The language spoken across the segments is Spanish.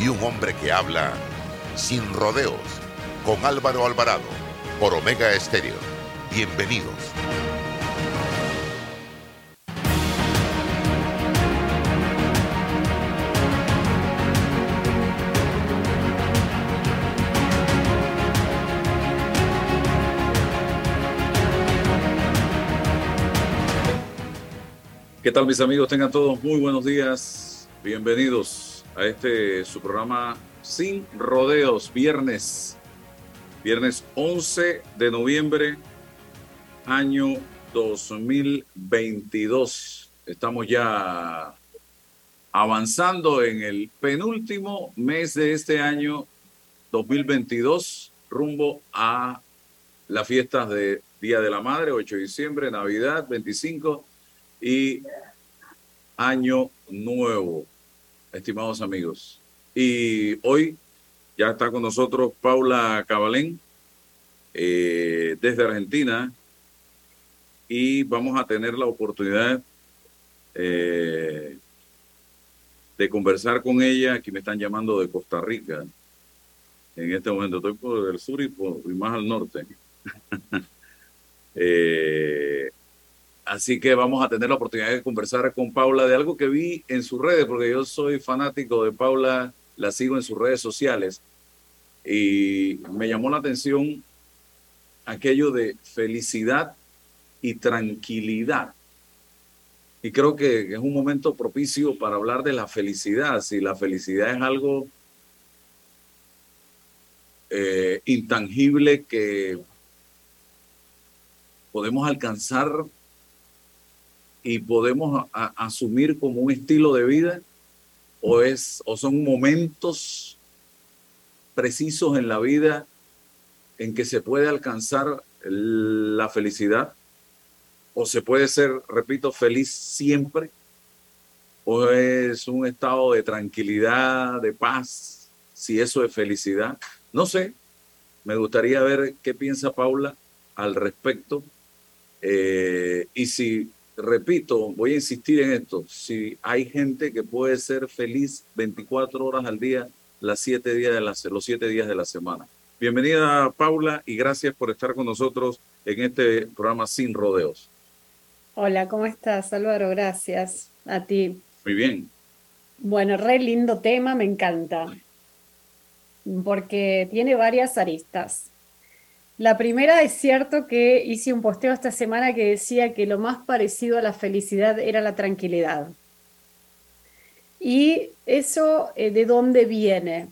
y un hombre que habla sin rodeos con Álvaro Alvarado por Omega Estéreo. Bienvenidos. ¿Qué tal mis amigos? Tengan todos muy buenos días. Bienvenidos a este su programa Sin Rodeos, viernes. Viernes 11 de noviembre, año 2022. Estamos ya avanzando en el penúltimo mes de este año 2022, rumbo a las fiestas de Día de la Madre, 8 de diciembre, Navidad, 25 y año nuevo, estimados amigos. Y hoy ya está con nosotros Paula Cabalén eh, desde Argentina y vamos a tener la oportunidad eh, de conversar con ella. Aquí me están llamando de Costa Rica. En este momento estoy por el sur y, por, más al norte. eh, Así que vamos a tener la oportunidad de conversar con Paula de algo que vi en sus redes, porque yo soy fanático de Paula, la sigo en sus redes sociales. Y me llamó la atención aquello de felicidad y tranquilidad. Y creo que es un momento propicio para hablar de la felicidad. Si la felicidad es algo eh, intangible que podemos alcanzar y podemos asumir como un estilo de vida o, es, o son momentos precisos en la vida en que se puede alcanzar la felicidad o se puede ser, repito, feliz siempre o es un estado de tranquilidad, de paz, si eso es felicidad. No sé, me gustaría ver qué piensa Paula al respecto eh, y si repito, voy a insistir en esto, si hay gente que puede ser feliz 24 horas al día, las siete días de la, los siete días de la semana. Bienvenida Paula y gracias por estar con nosotros en este programa Sin Rodeos. Hola, ¿cómo estás Álvaro? Gracias a ti. Muy bien. Bueno, re lindo tema, me encanta, porque tiene varias aristas. La primera es cierto que hice un posteo esta semana que decía que lo más parecido a la felicidad era la tranquilidad. Y eso, eh, ¿de dónde viene?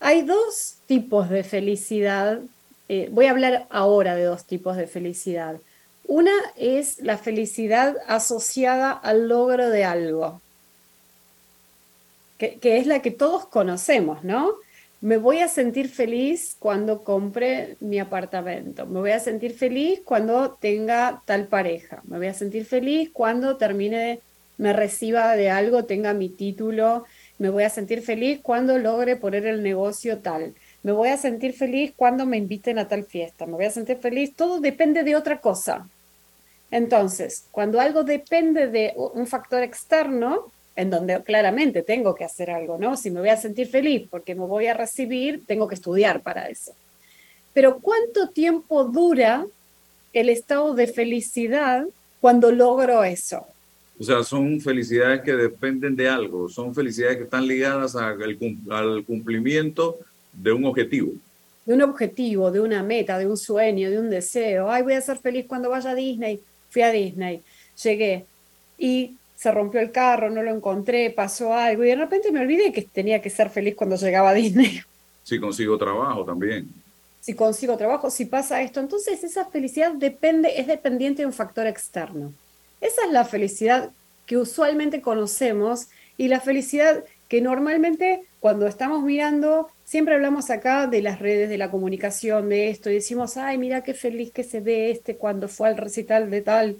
Hay dos tipos de felicidad. Eh, voy a hablar ahora de dos tipos de felicidad. Una es la felicidad asociada al logro de algo, que, que es la que todos conocemos, ¿no? Me voy a sentir feliz cuando compre mi apartamento, me voy a sentir feliz cuando tenga tal pareja, me voy a sentir feliz cuando termine, me reciba de algo, tenga mi título, me voy a sentir feliz cuando logre poner el negocio tal, me voy a sentir feliz cuando me inviten a tal fiesta, me voy a sentir feliz, todo depende de otra cosa. Entonces, cuando algo depende de un factor externo, en donde claramente tengo que hacer algo, ¿no? Si me voy a sentir feliz porque me voy a recibir, tengo que estudiar para eso. Pero ¿cuánto tiempo dura el estado de felicidad cuando logro eso? O sea, son felicidades que dependen de algo, son felicidades que están ligadas al, al cumplimiento de un objetivo. De un objetivo, de una meta, de un sueño, de un deseo. Ay, voy a ser feliz cuando vaya a Disney. Fui a Disney, llegué. Y se rompió el carro, no lo encontré, pasó algo y de repente me olvidé que tenía que ser feliz cuando llegaba a Disney. Si consigo trabajo también. Si consigo trabajo, si pasa esto. Entonces esa felicidad depende, es dependiente de un factor externo. Esa es la felicidad que usualmente conocemos y la felicidad que normalmente cuando estamos mirando, siempre hablamos acá de las redes, de la comunicación, de esto, y decimos, ay, mira qué feliz que se ve este cuando fue al recital de tal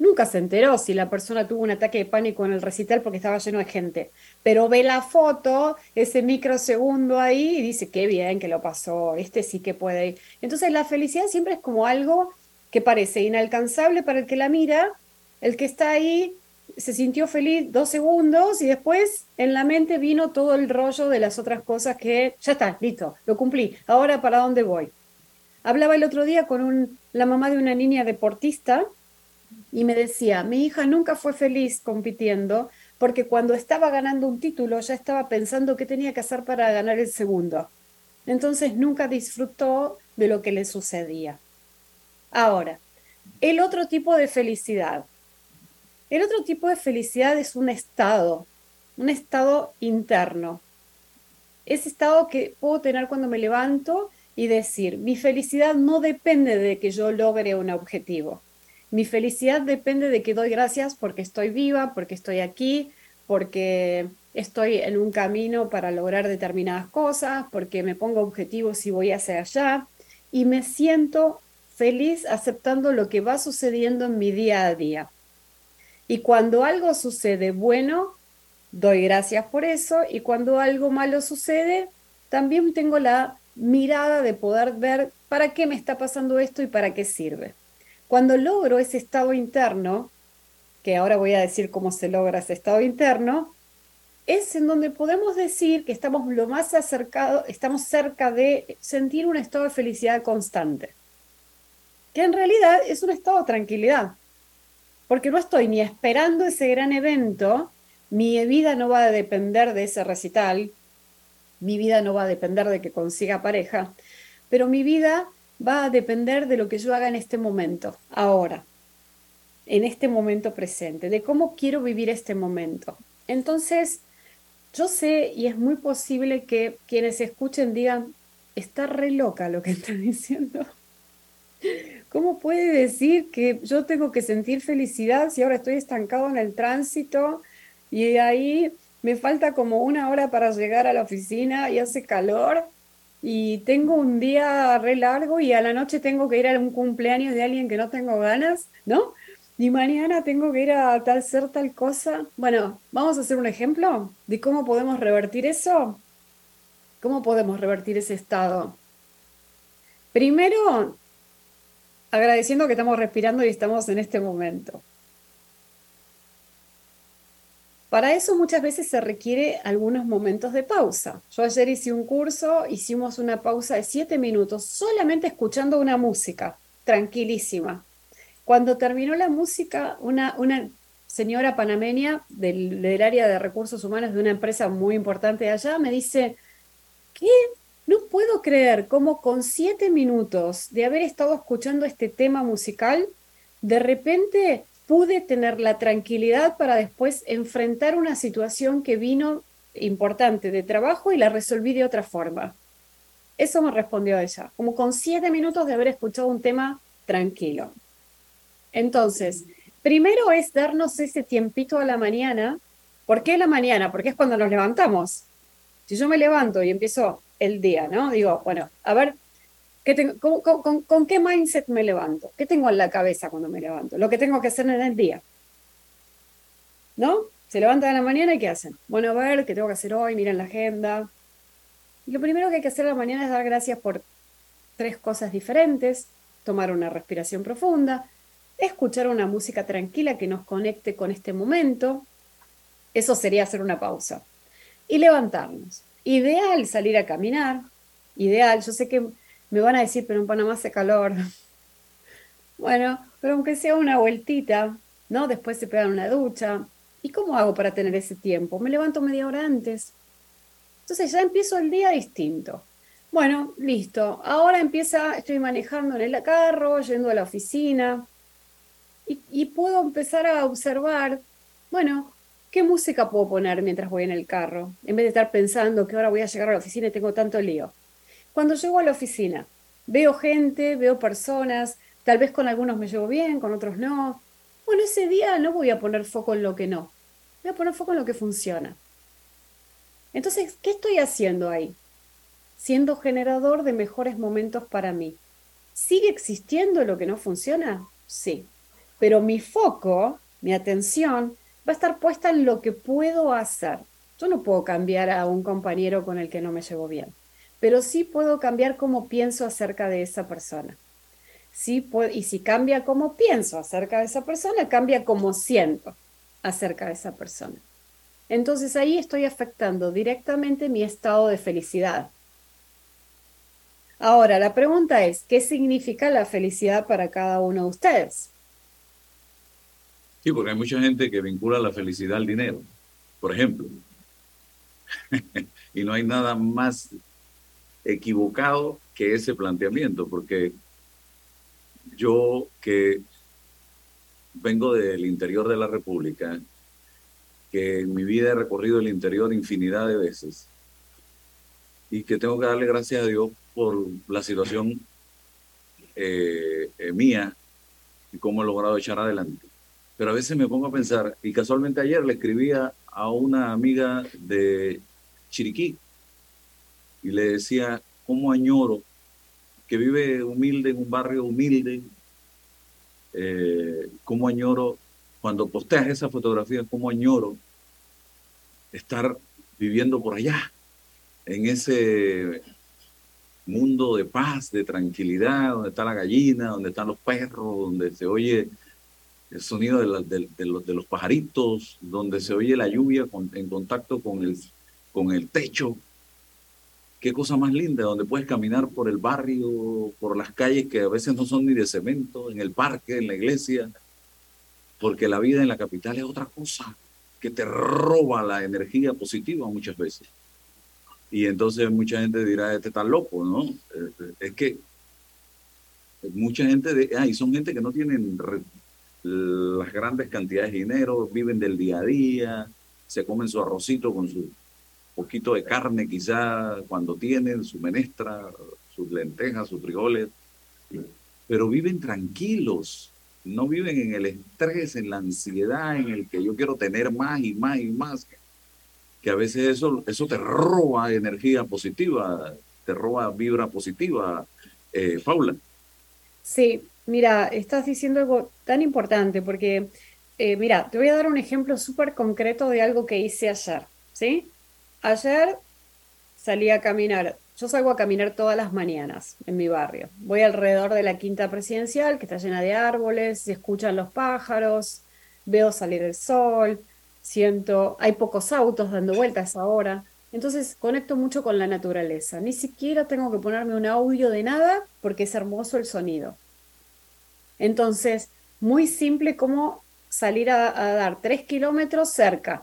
nunca se enteró si la persona tuvo un ataque de pánico en el recital porque estaba lleno de gente. Pero ve la foto, ese microsegundo ahí, y dice, qué bien que lo pasó, este sí que puede ir. Entonces la felicidad siempre es como algo que parece inalcanzable para el que la mira, el que está ahí se sintió feliz dos segundos y después en la mente vino todo el rollo de las otras cosas que ya está, listo, lo cumplí. Ahora, ¿para dónde voy? Hablaba el otro día con la mamá de una niña deportista y me decía, mi hija nunca fue feliz compitiendo porque cuando estaba ganando un título ya estaba pensando qué tenía que hacer para ganar el segundo. Entonces nunca disfrutó de lo que le sucedía. Ahora, el otro tipo de felicidad. El otro tipo de felicidad es un estado, un estado interno. Ese estado que puedo tener cuando me levanto y decir, mi felicidad no depende de que yo logre un objetivo. Mi felicidad depende de que doy gracias porque estoy viva, porque estoy aquí, porque estoy en un camino para lograr determinadas cosas, porque me pongo objetivos y voy hacia allá. Y me siento feliz aceptando lo que va sucediendo en mi día a día. Y cuando algo sucede bueno, doy gracias por eso. Y cuando algo malo sucede, también tengo la mirada de poder ver para qué me está pasando esto y para qué sirve. Cuando logro ese estado interno, que ahora voy a decir cómo se logra ese estado interno, es en donde podemos decir que estamos lo más acercado, estamos cerca de sentir un estado de felicidad constante que en realidad es un estado de tranquilidad, porque no estoy ni esperando ese gran evento, mi vida no va a depender de ese recital, mi vida no va a depender de que consiga pareja, pero mi vida va a depender de lo que yo haga en este momento, ahora, en este momento presente, de cómo quiero vivir este momento. Entonces, yo sé y es muy posible que quienes escuchen digan, está re loca lo que está diciendo. ¿Cómo puede decir que yo tengo que sentir felicidad si ahora estoy estancado en el tránsito y ahí me falta como una hora para llegar a la oficina y hace calor y tengo un día re largo y a la noche tengo que ir a un cumpleaños de alguien que no tengo ganas, ¿no? Y mañana tengo que ir a tal ser tal cosa. Bueno, vamos a hacer un ejemplo de cómo podemos revertir eso. ¿Cómo podemos revertir ese estado? Primero, agradeciendo que estamos respirando y estamos en este momento. Para eso muchas veces se requiere algunos momentos de pausa. Yo ayer hice un curso, hicimos una pausa de siete minutos solamente escuchando una música, tranquilísima. Cuando terminó la música, una, señora panameña del, área de recursos humanos de una empresa muy importante allá me dice, ¿qué no puedo creer cómo con siete minutos de haber estado escuchando este tema musical, de repente pude tener la tranquilidad para después enfrentar una situación que vino importante de trabajo y la resolví de otra forma. Eso me respondió ella, como con siete minutos de haber escuchado un tema tranquilo. Entonces, primero es darnos ese tiempito a la mañana. ¿Por qué la mañana? Porque es cuando nos levantamos. Si yo me levanto y empiezo el día, ¿no? Digo, bueno, a ver, ¿qué tengo, con, qué mindset me levanto? ¿Qué tengo en la cabeza cuando me levanto? Lo que tengo que hacer en el día. ¿No? Se levantan en la mañana y ¿qué hacen? Bueno, a ver, ¿qué tengo que hacer hoy? Miren la agenda. Y lo primero que hay que hacer en la mañana es dar gracias por tres cosas diferentes, tomar una respiración profunda, escuchar una música tranquila que nos conecte con este momento. Eso sería hacer una pausa. Y levantarnos. Ideal salir a caminar, ideal. Yo sé que me van a decir, pero en Panamá hace calor. bueno, pero aunque sea una vueltita, ¿no? Después se pegan una ducha. ¿Y cómo hago para tener ese tiempo? Me levanto media hora antes. Entonces ya empiezo el día distinto. Bueno, listo. Ahora empieza, estoy manejando en el carro, yendo a la oficina. Y, y puedo empezar a observar, bueno, ¿qué música puedo poner mientras voy en el carro? En vez de estar pensando que ahora voy a llegar a la oficina y tengo tanto lío. Cuando llego a la oficina, veo gente, veo personas, tal vez con algunos me llevo bien, con otros no. Bueno, ese día no voy a poner foco en lo que no, voy a poner foco en lo que funciona. Entonces, ¿qué estoy haciendo ahí? Siendo generador de mejores momentos para mí. ¿Sigue existiendo lo que no funciona? Sí. Pero mi foco, mi atención, va a estar puesta en lo que puedo hacer. Yo no puedo cambiar a un compañero con el que no me llevo bien, pero sí puedo cambiar cómo pienso acerca de esa persona. Sí y si cambia cómo pienso acerca de esa persona, cambia cómo siento. acerca de esa persona. Entonces ahí estoy afectando directamente mi estado de felicidad. Ahora, la pregunta es, ¿qué significa la felicidad para cada uno de ustedes? Sí, porque hay mucha gente que vincula la felicidad al dinero, por ejemplo. y no hay nada más equivocado que ese planteamiento, porque yo que vengo del interior de la República, que en mi vida he recorrido el interior infinidad de veces y que tengo que darle gracias a Dios por la situación eh, eh, mía y cómo he logrado echar adelante. Pero a veces me pongo a pensar, y casualmente ayer le escribía a una amiga de Chiriquí y le decía, ¿cómo añoro que vive humilde en un barrio humilde? Eh, ¿Cómo añoro cuando posteas esa fotografía, cómo añoro estar viviendo por allá, en ese mundo de paz, de tranquilidad, donde está la gallina, donde están los perros, donde se oye el sonido de, los, de los, pajaritos, donde se oye la lluvia en contacto con el, con el techo. Qué cosa más linda, donde puedes caminar por el barrio, por las calles que a veces no son ni de cemento, en el parque, en la iglesia, porque la vida en la capital es otra cosa, que te roba la energía positiva muchas veces. Y entonces mucha gente dirá, este está loco, ¿no? Eh, es que mucha gente, de, ah, son gente que no tienen las grandes cantidades de dinero, viven del día a día, se comen su arrocito con su poquito de carne quizá cuando tienen, su menestra, sus lentejas, sus frijoles, pero viven tranquilos, no viven en el estrés, en la ansiedad, en el que yo quiero tener más y más y más, que a veces eso, eso te roba energía positiva, te roba vibra positiva, eh, Paula. Sí, mira, estás diciendo algo tan importante porque, eh, mira, te voy a dar un ejemplo súper concreto de algo que hice ayer, ¿sí? Ayer salí a caminar yo salgo a caminar todas las mañanas en mi barrio. Voy alrededor de la quinta presidencial, que está llena de árboles, se escuchan los pájaros, veo salir el sol, siento, hay pocos autos dando vueltas ahora. Entonces conecto mucho con la naturaleza. Ni siquiera tengo que ponerme un audio de nada porque es hermoso el sonido. Entonces, muy simple como salir a, a dar tres kilómetros cerca.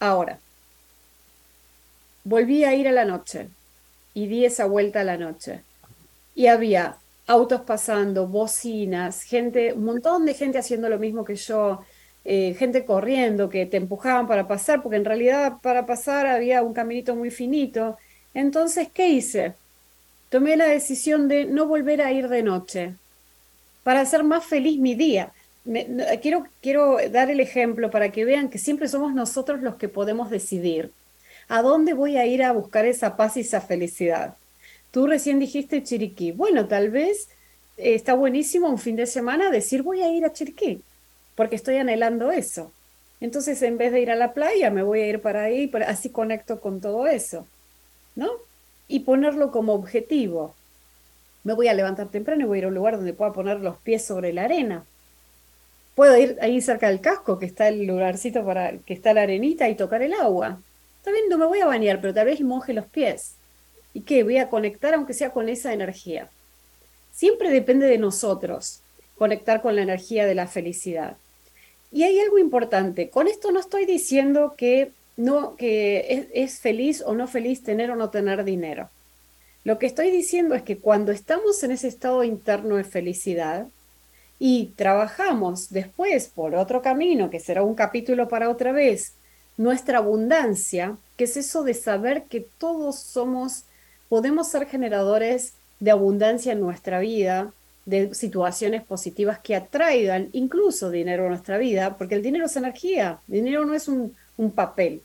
Ahora, Volví a ir a la noche y di esa vuelta a la noche. Y había autos pasando, bocinas, gente, un montón de gente haciendo lo mismo que yo, eh, gente corriendo que te empujaban para pasar, porque en realidad para pasar había un caminito muy finito. Entonces, ¿qué hice? Tomé la decisión de no volver a ir de noche para hacer más feliz mi día. quiero, quiero dar el ejemplo para que vean que siempre somos nosotros los que podemos decidir. ¿A dónde voy a ir a buscar esa paz y esa felicidad? Tú recién dijiste Chiriquí. Bueno, tal vez eh, está buenísimo un fin de semana decir voy a ir a Chiriquí, porque estoy anhelando eso. Entonces, en vez de ir a la playa, me voy a ir para ahí, así conecto con todo eso, ¿no? Y ponerlo como objetivo. Me voy a levantar temprano y voy a ir a un lugar donde pueda poner los pies sobre la arena. Puedo ir ahí cerca del casco, que está el lugarcito para que está la arenita, y tocar el agua. Está no me voy a bañar, pero tal vez moje los pies. ¿Y qué? Voy a conectar aunque sea con esa energía. Siempre depende de nosotros conectar con la energía de la felicidad. Y hay algo importante. Con esto no estoy diciendo que no que es, es feliz o no feliz tener o no tener dinero. Lo que estoy diciendo es que cuando estamos en ese estado interno de felicidad y trabajamos después por otro camino, que será un capítulo para otra vez, nuestra abundancia, que es eso de saber que todos somos, podemos ser generadores de abundancia en nuestra vida, de situaciones positivas que atraigan incluso dinero a nuestra vida, porque el dinero es energía, el dinero no es un, papel.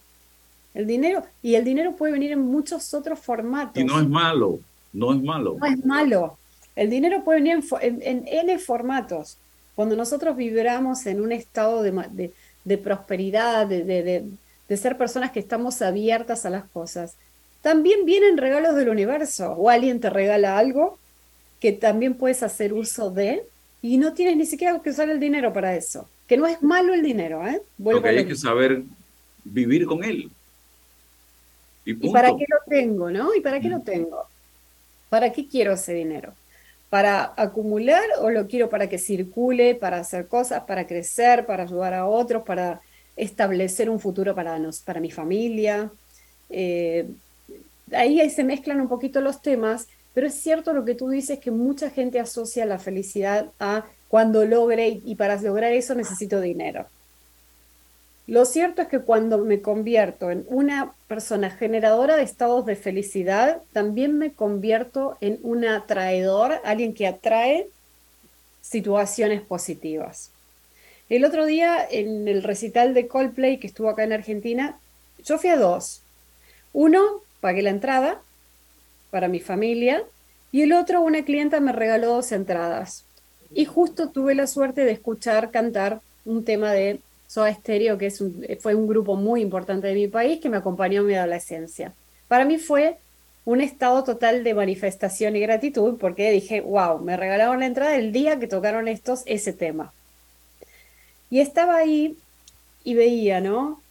El dinero, y el dinero puede venir en muchos otros formatos. Y no es malo, no es malo. No es malo. El dinero puede venir en, en, N formatos. Cuando nosotros vibramos en un estado de, de prosperidad, de, de ser personas que estamos abiertas a las cosas. También vienen regalos del universo o alguien te regala algo que también puedes hacer uso de y no tienes ni siquiera que usar el dinero para eso. que no es malo el dinero, ¿eh? Vuelvo hay que saber vivir con él. Y, para qué lo tengo, no? ¿Y para qué lo tengo? ¿Para qué quiero ese dinero? ¿Para acumular o lo quiero para que circule, para hacer cosas, para crecer, para ayudar a otros, para establecer un futuro para, nos, para mi familia? Eh, ahí, ahí se mezclan un poquito los temas, pero es cierto lo que tú dices que mucha gente asocia la felicidad a cuando logre y para lograr eso necesito dinero. Lo cierto es que cuando me convierto en una persona generadora de estados de felicidad, también me convierto en un atraedor, alguien que atrae situaciones positivas. El otro día en el recital de Coldplay que estuvo acá en Argentina, yo fui a dos. Uno, pagué la entrada para mi familia y el otro, una clienta me regaló dos entradas. Y justo tuve la suerte de escuchar cantar un tema de Soda Stereo, que es fue un grupo muy importante de mi país que me acompañó en mi adolescencia. Para mí fue un estado total de manifestación y gratitud porque dije, wow, me regalaron la entrada el día que tocaron estos ese tema. Y estaba ahí y veía, ¿no?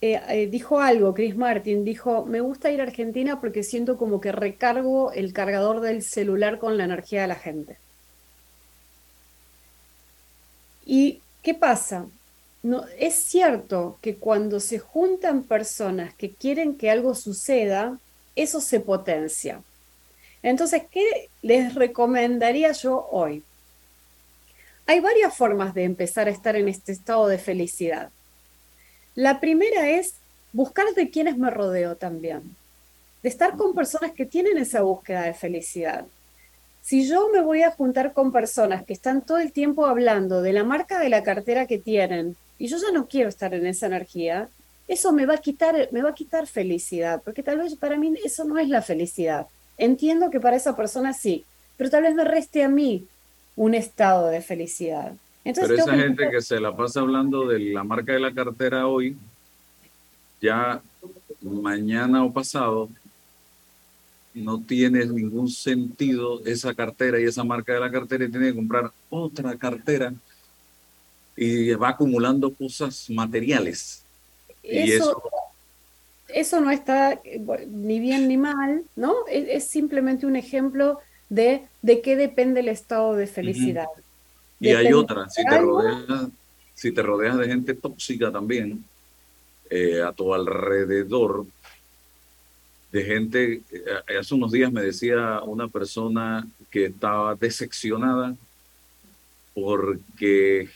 Eh, eh, dijo algo, Chris Martin, dijo, me gusta ir a Argentina porque siento como que recargo el cargador del celular con la energía de la gente. ¿Y qué pasa? No, es cierto que cuando se juntan personas que quieren que algo suceda, eso se potencia. Entonces, ¿qué les recomendaría yo hoy? Hay varias formas de empezar a estar en este estado de felicidad. La primera es buscar de quienes me rodeo también, de estar con personas que tienen esa búsqueda de felicidad. Si yo me voy a juntar con personas que están todo el tiempo hablando de la marca de la cartera que tienen, y yo ya no quiero estar en esa energía, eso me va a quitar, me va a quitar felicidad, porque tal vez para mí eso no es la felicidad. Entiendo que para esa persona sí, pero tal vez me reste a mí un estado de felicidad. Entonces, pero esa gente que se la pasa hablando de la marca de la cartera hoy, ya mañana o pasado, no tiene ningún sentido esa cartera y esa marca de la cartera y tiene que comprar otra cartera y va acumulando cosas materiales. Eso, eso, no está ni bien ni mal, ¿no? Es, simplemente un ejemplo de, de qué depende el estado de felicidad. Y hay otra, si te, rodeas, si te rodeas de gente tóxica también, eh, a tu alrededor, de gente, eh, hace unos días me decía una persona que estaba decepcionada porque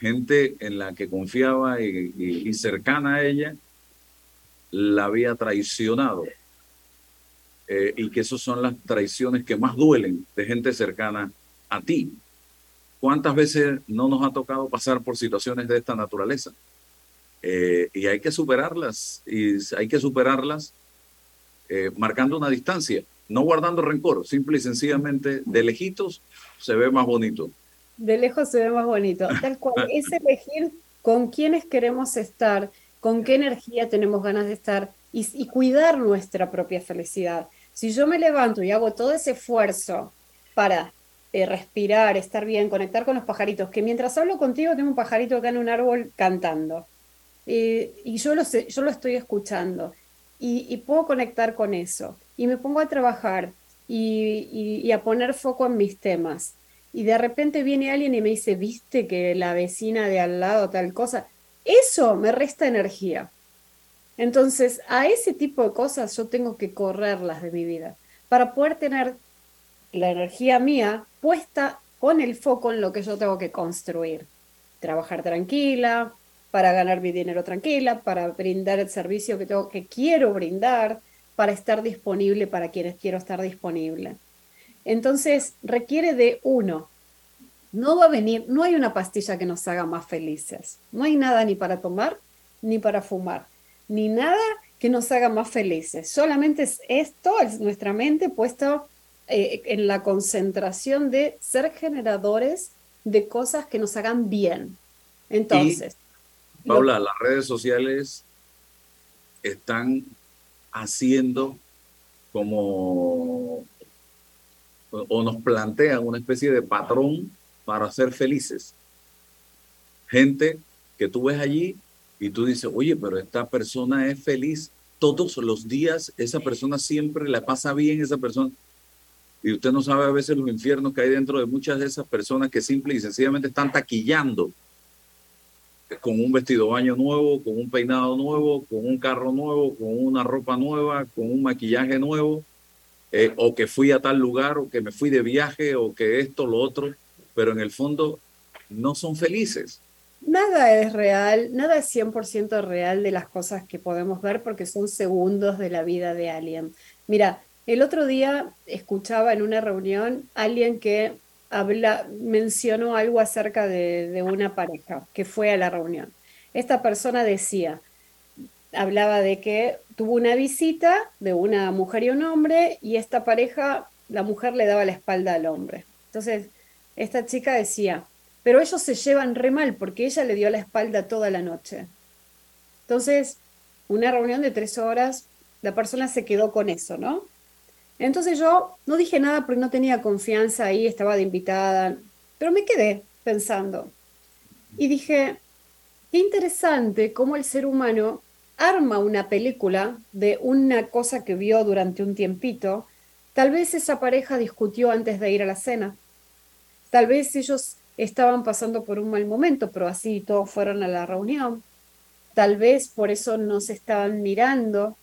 gente en la que confiaba y, cercana a ella la había traicionado. Eh, y que esas son las traiciones que más duelen de gente cercana a ti. ¿Cuántas veces no nos ha tocado pasar por situaciones de esta naturaleza? Eh, y hay que superarlas, y hay que superarlas eh, marcando una distancia, no guardando rencor, simple y sencillamente de lejitos se ve más bonito de lejos se ve más bonito. Tal cual, es elegir con quiénes queremos estar, con qué energía tenemos ganas de estar y, cuidar nuestra propia felicidad. Si yo me levanto y hago todo ese esfuerzo para eh, respirar, estar bien, conectar con los pajaritos, que mientras hablo contigo tengo un pajarito acá en un árbol cantando. Eh, y yo lo, sé, yo lo estoy escuchando y, puedo conectar con eso. Y me pongo a trabajar y a poner foco en mis temas y de repente viene alguien y me dice, viste que la vecina de al lado tal cosa, eso me resta energía. Entonces, a ese tipo de cosas yo tengo que correrlas de mi vida para poder tener la energía mía puesta con el foco en lo que yo tengo que construir. Trabajar tranquila, para ganar mi dinero tranquila, para brindar el servicio que, tengo, que quiero brindar, para estar disponible para quienes quiero estar disponible. Entonces requiere de uno. No va a venir, no hay una pastilla que nos haga más felices. No hay nada ni para tomar ni para fumar, ni nada que nos haga más felices. Solamente es esto, es nuestra mente puesta eh, en la concentración de ser generadores de cosas que nos hagan bien. Entonces. Paula, las redes sociales están haciendo como o nos plantean una especie de patrón para ser felices. gente que tú ves allí y tú dices, oye, pero esta persona es feliz todos los días, esa persona siempre la pasa bien, esa persona. Y usted no sabe a veces los infiernos que hay dentro de muchas de esas personas que simple y sencillamente están taquillando con un vestido baño nuevo, con un peinado nuevo, con un carro nuevo, con una ropa nueva, con un maquillaje nuevo, eh, o que fui a tal lugar, o que me fui de viaje, o que esto, lo otro, pero en el fondo no son felices. Nada es real, nada es 100% real de las cosas que podemos ver porque son segundos de la vida de alguien. Mira, el otro día escuchaba en una reunión alguien que habla, mencionó algo acerca de, de una pareja que fue a la reunión. Esta persona decía, hablaba de que tuvo una visita de una mujer y un hombre y esta pareja, la mujer le daba la espalda al hombre. Entonces, esta chica decía, pero ellos se llevan re mal porque ella le dio la espalda toda la noche. Entonces, una reunión de tres horas, la persona se quedó con eso, ¿no? Entonces yo no dije nada porque no tenía confianza ahí, estaba de invitada, pero me quedé pensando. Y dije, qué interesante cómo el ser humano arma una película de una cosa que vio durante un tiempito. Tal vez esa pareja discutió antes de ir a la cena. Tal vez ellos estaban pasando por un mal momento, pero así todos fueron a la reunión. Tal vez por eso no se estaban mirando,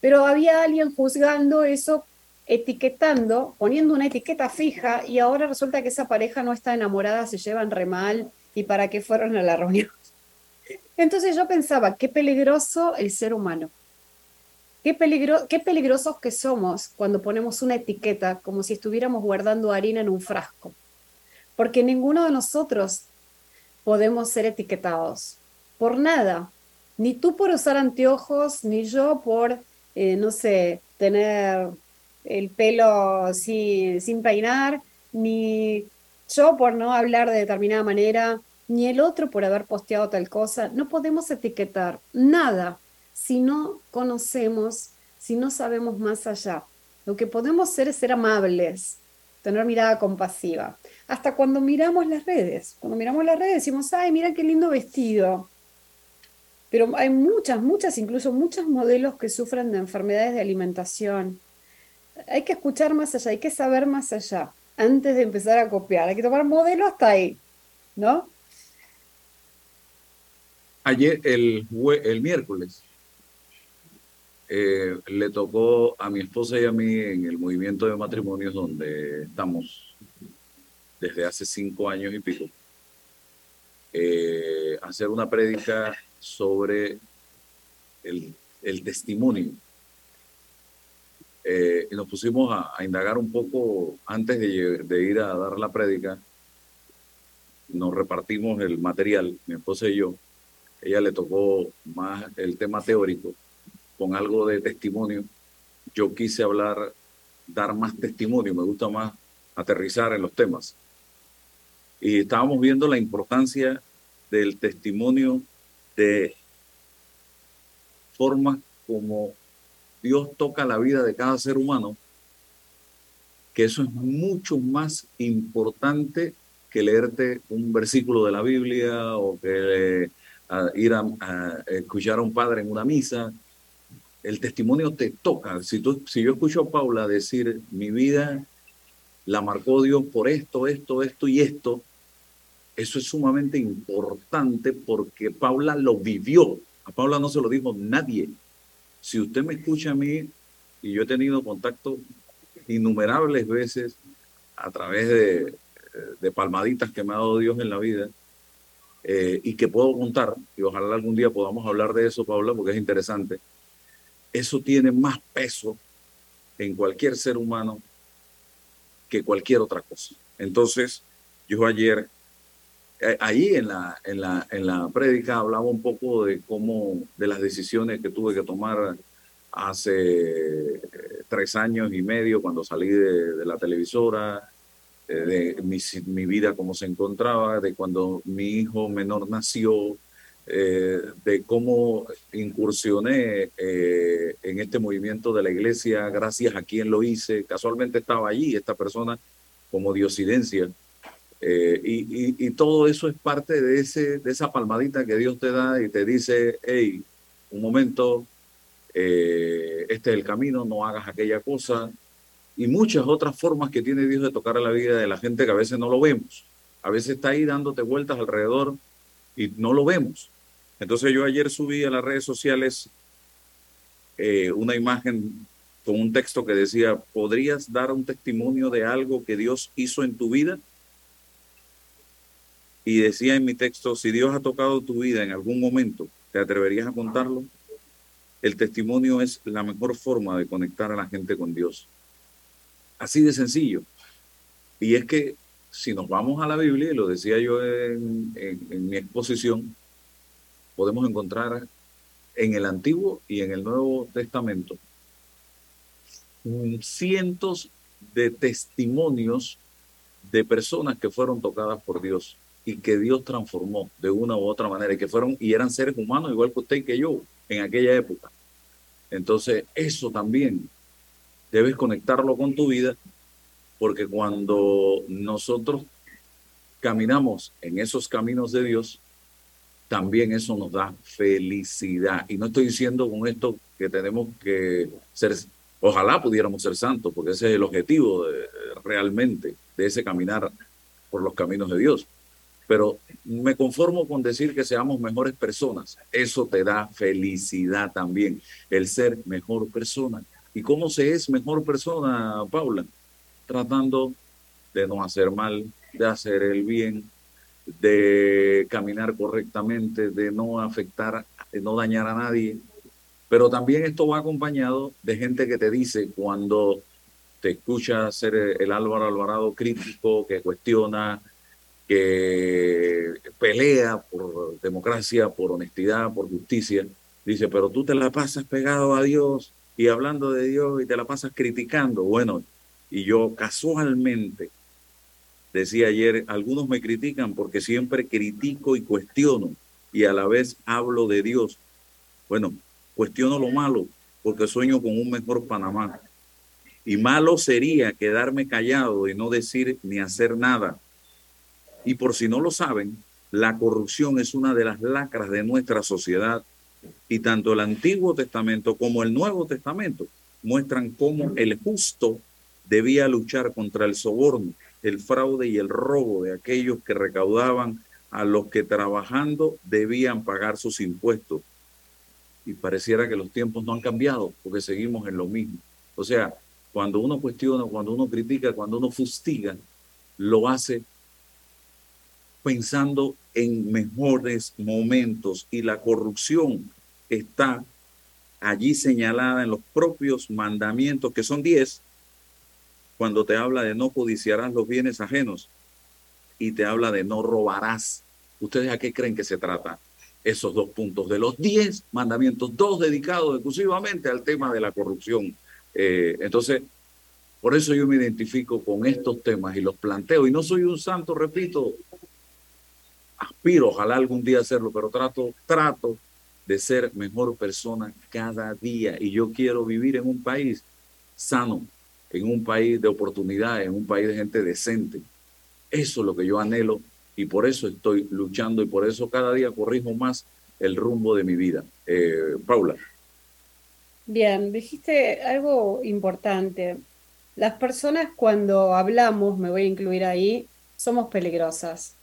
pero había alguien juzgando eso, etiquetando, poniendo una etiqueta fija y ahora resulta que esa pareja no está enamorada, se llevan re mal y para qué fueron a la reunión. Entonces yo pensaba, qué peligroso el ser humano. Qué, peligro, qué peligrosos que somos cuando ponemos una etiqueta como si estuviéramos guardando harina en un frasco porque ninguno de nosotros podemos ser etiquetados por nada. Ni tú por usar anteojos, ni yo por, eh, no sé, tener el pelo sin peinar, ni yo por no hablar de determinada manera, ni el otro por haber posteado tal cosa. No podemos etiquetar nada si no conocemos, si no sabemos más allá. Lo que podemos ser es ser amables, tener mirada compasiva hasta cuando miramos las redes. Cuando miramos las redes decimos, ay, mira qué lindo vestido. Pero hay muchas, muchas, incluso muchos modelos que sufren de enfermedades de alimentación. Hay que escuchar más allá, hay que saber más allá antes de empezar a copiar. Hay que tomar modelo hasta ahí, ¿no? Ayer, el, el miércoles, eh, le tocó a mi esposa y a mí en el movimiento de matrimonios donde estamos desde hace cinco años y pico, eh, hacer una prédica sobre el, testimonio. Eh, y nos pusimos a, indagar un poco antes de, ir a dar la prédica. Nos repartimos el material, mi esposa y yo. Ella le tocó más el tema teórico con algo de testimonio. Yo quise hablar, dar más testimonio, me gusta más aterrizar en los temas y estábamos viendo la importancia del testimonio de formas como Dios toca la vida de cada ser humano, que eso es mucho más importante que leerte un versículo de la Biblia o que ir a, escuchar a un padre en una misa. El testimonio te toca. Si, tú, si yo escucho a Paula decir, mi vida la marcó Dios por esto, esto, esto y esto. Eso es sumamente importante porque Paula lo vivió. A Paula no se lo dijo nadie. Si usted me escucha a mí, y yo he tenido contacto innumerables veces a través de, palmaditas que me ha dado Dios en la vida, eh, y que puedo contar, y ojalá algún día podamos hablar de eso, Paula, porque es interesante, eso tiene más peso en cualquier ser humano que cualquier otra cosa. Entonces, yo ayer, eh, ahí en la, en la, en la prédica hablaba un poco de cómo, de las decisiones que tuve que tomar hace eh, tres años y medio cuando salí de, la televisora, de mi, mi, vida cómo se encontraba, de cuando mi hijo menor nació, eh, de cómo incursioné eh, en este movimiento de la iglesia, gracias a quien lo hice. Casualmente estaba allí esta persona como diosidencia Eh, y, todo eso es parte de, ese, de esa palmadita que Dios te da y te dice, hey, un momento, eh, este es el camino, no hagas aquella cosa. Y muchas otras formas que tiene Dios de tocar a la vida de la gente que a veces no lo vemos. A veces está ahí dándote vueltas alrededor y no lo vemos. Entonces yo ayer subí a las redes sociales eh, una imagen con un texto que decía, ¿podrías dar un testimonio de algo que Dios hizo en tu vida? Y decía en mi texto, si Dios ha tocado tu vida en algún momento, ¿te atreverías a contarlo? El testimonio es la mejor forma de conectar a la gente con Dios. Así de sencillo. Y es que si nos vamos a la Biblia, y lo decía yo en, mi exposición, podemos encontrar en el Antiguo y en el Nuevo Testamento cientos de testimonios de personas que fueron tocadas por Dios y que Dios transformó de una u otra manera y que fueron y eran seres humanos igual que usted y que yo en aquella época. Entonces, eso también debes conectarlo con tu vida porque cuando nosotros caminamos en esos caminos de Dios, también eso nos da felicidad. Y no estoy diciendo con esto que tenemos que ser, ojalá pudiéramos ser santos, porque ese es el objetivo realmente de ese caminar por los caminos de Dios pero me conformo con decir que seamos mejores personas. Eso te da felicidad también, el ser mejor persona. ¿Y cómo se es mejor persona, Paula? Tratando de no hacer mal, de hacer el bien, de caminar correctamente, de no afectar, de no dañar a nadie. Pero también esto va acompañado de gente que te dice cuando te escucha ser el Álvaro Alvarado crítico, que cuestiona, que pelea por democracia, por honestidad, por justicia, dice, pero tú te la pasas pegado a Dios y hablando de Dios y te la pasas criticando. Bueno, y yo casualmente decía ayer, algunos me critican porque siempre critico y cuestiono y a la vez hablo de Dios. Bueno, cuestiono lo malo porque sueño con un mejor Panamá. Y malo sería quedarme callado y no decir ni hacer nada y por si no lo saben, la corrupción es una de las lacras de nuestra sociedad y tanto el Antiguo Testamento como el Nuevo Testamento muestran cómo el justo debía luchar contra el soborno, el fraude y el robo de aquellos que recaudaban a los que trabajando debían pagar sus impuestos. Y pareciera que los tiempos no han cambiado porque seguimos en lo mismo. O sea, cuando uno cuestiona, cuando uno critica, cuando uno fustiga, lo hace pensando en mejores momentos y la corrupción está allí señalada en los propios mandamientos, que son diez, cuando te habla de no codiciarás los bienes ajenos y te habla de no robarás. ¿Ustedes a qué creen que se trata? Esos dos puntos de los diez mandamientos, dos dedicados exclusivamente al tema de la corrupción. Eh, entonces, por eso yo me identifico con estos temas y los planteo. Y no soy un santo, repito, aspiro, ojalá algún día hacerlo, pero trato, trato de ser mejor persona cada día. Y yo quiero vivir en un país sano, en un país de oportunidades, en un país de gente decente. Eso es lo que yo anhelo y por eso estoy luchando y por eso cada día corrijo más el rumbo de mi vida. Eh, Paula. Bien, dijiste algo importante. Las personas cuando hablamos, me voy a incluir ahí, somos peligrosas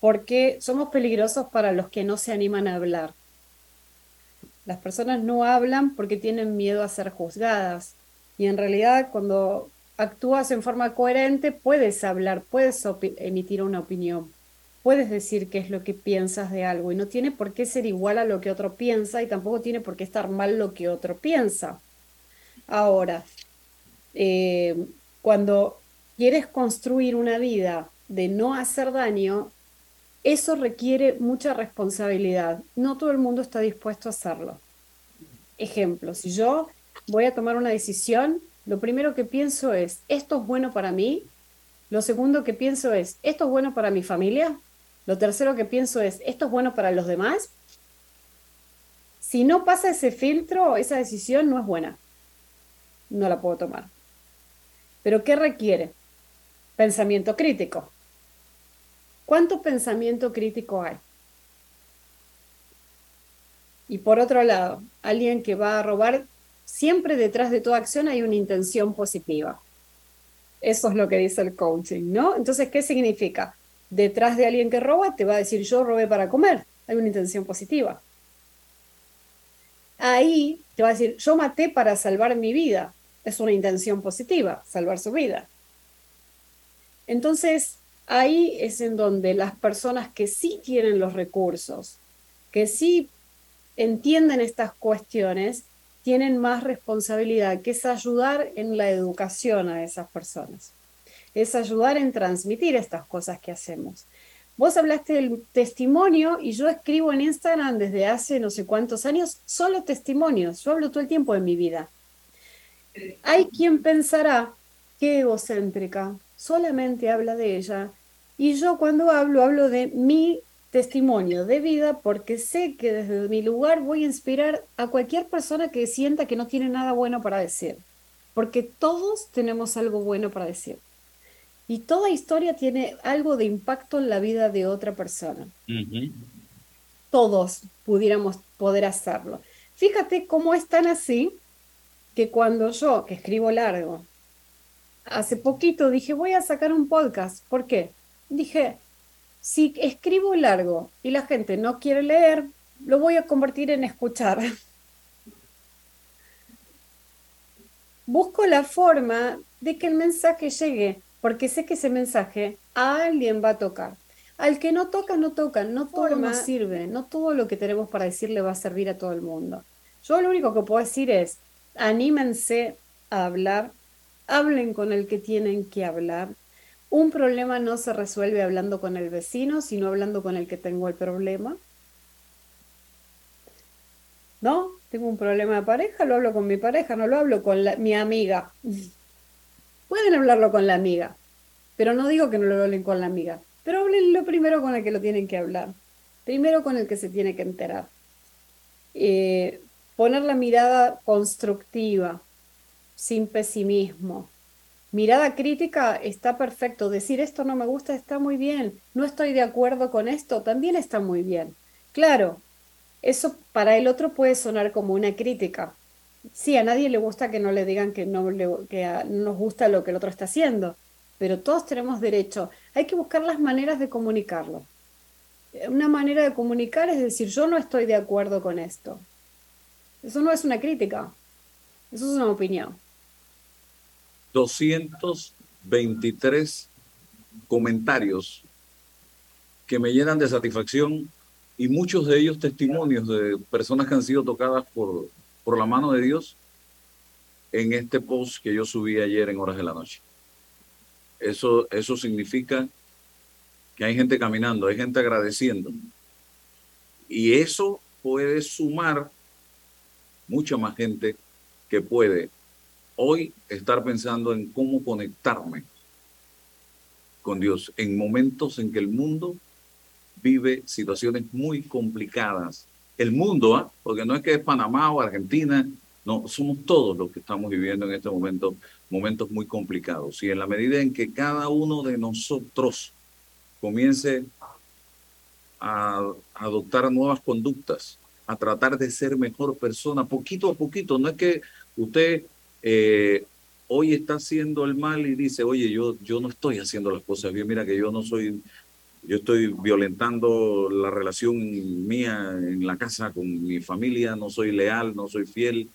porque somos peligrosos para los que no se animan a hablar. Las personas no hablan porque tienen miedo a ser juzgadas y en realidad cuando actúas en forma coherente puedes hablar, puedes emitir una opinión, puedes decir qué es lo que piensas de algo y no tiene por qué ser igual a lo que otro piensa y tampoco tiene por qué estar mal lo que otro piensa. Ahora, eh, cuando quieres construir una vida de no hacer daño, eso requiere mucha responsabilidad. No todo el mundo está dispuesto a hacerlo. Ejemplo, si yo voy a tomar una decisión, lo primero que pienso es, ¿esto es bueno para mí? Lo segundo que pienso es, ¿esto es bueno para mi familia? Lo tercero que pienso es, ¿esto es bueno para los demás? Si no pasa ese filtro, esa decisión no es buena. No la puedo tomar. Pero ¿qué requiere? Pensamiento crítico ¿Cuánto pensamiento crítico hay? Y por otro lado, alguien que va a robar, siempre detrás de toda acción hay una intención positiva. Eso es lo que dice el coaching, ¿no? Entonces, ¿qué significa? Detrás de alguien que roba te va a decir yo robé para comer. Hay una intención positiva. Ahí te va a decir yo maté para salvar mi vida. Es una intención positiva, salvar su vida. Entonces, ahí es en donde las personas que sí tienen los recursos, que sí entienden estas cuestiones, tienen más responsabilidad, que es ayudar en la educación a esas personas, es ayudar en transmitir estas cosas que hacemos. Vos hablaste del testimonio y yo escribo en Instagram desde hace no sé cuántos años solo testimonios, yo hablo todo el tiempo de mi vida. Hay quien pensará que egocéntrica, solamente habla de ella, y yo cuando hablo hablo de mi testimonio de vida porque sé que desde mi lugar voy a inspirar a cualquier persona que sienta que no tiene nada bueno para decir, porque todos tenemos algo bueno para decir. Y toda historia tiene algo de impacto en la vida de otra persona. Todos pudiéramos poder hacerlo. Fíjate cómo es tan así que cuando yo, que escribo largo, hace poquito dije, voy a sacar un podcast. ¿Por qué? Dije, si escribo largo y la gente no quiere leer, lo voy a convertir en escuchar. Busco la forma de que el mensaje llegue, porque sé que ese mensaje a alguien va a tocar. Al que no toca, no toca, no todo nos sirve, no todo lo que tenemos para decir le va a servir a todo el mundo. Yo lo único que puedo decir es, anímense a hablar, hablen con el que tienen que hablar, un problema no se resuelve hablando con el vecino, sino hablando con el que tengo el problema. ¿No? Tengo un problema de pareja, lo hablo con mi pareja, no lo hablo con mi amiga. Pueden hablarlo con la amiga, pero no digo que no lo hablen con la amiga. Pero háblenlo primero con el que lo tienen que hablar. Primero con el que se tiene que enterar. Eh, poner la mirada constructiva, sin pesimismo, Mirada crítica está perfecto. Decir esto no me gusta está muy bien. No estoy de acuerdo con esto también está muy bien. Claro, eso para el otro puede sonar como una crítica. Sí, a nadie le gusta que no le digan que no, le, que nos gusta lo que el otro está haciendo, pero todos tenemos derecho. Hay que buscar las maneras de comunicarlo. Una manera de comunicar es decir, yo no estoy de acuerdo con esto. Eso no es una crítica, eso es una opinión. 223 comentarios que me llenan de satisfacción y muchos de ellos testimonios de personas que han sido tocadas por, por la mano de Dios en este post que yo subí ayer en horas de la noche. Eso, eso significa que hay gente caminando, hay gente agradeciendo. Y eso puede sumar mucha más gente que puede hoy estar pensando en cómo conectarme con Dios en momentos en que el mundo vive situaciones muy complicadas. El mundo, ¿ah? porque no es que es Panamá o Argentina, no, somos todos los que estamos viviendo en este momento momentos muy complicados. Y en la medida en que cada uno de nosotros comience a adoptar nuevas conductas, a tratar de ser mejor persona, poquito a poquito, no es que usted eh, hoy está haciendo el mal y dice, oye, yo, yo no estoy haciendo las cosas bien, mira que yo no soy, yo estoy violentando la relación mía en la casa con mi familia, no soy leal, no soy fiel,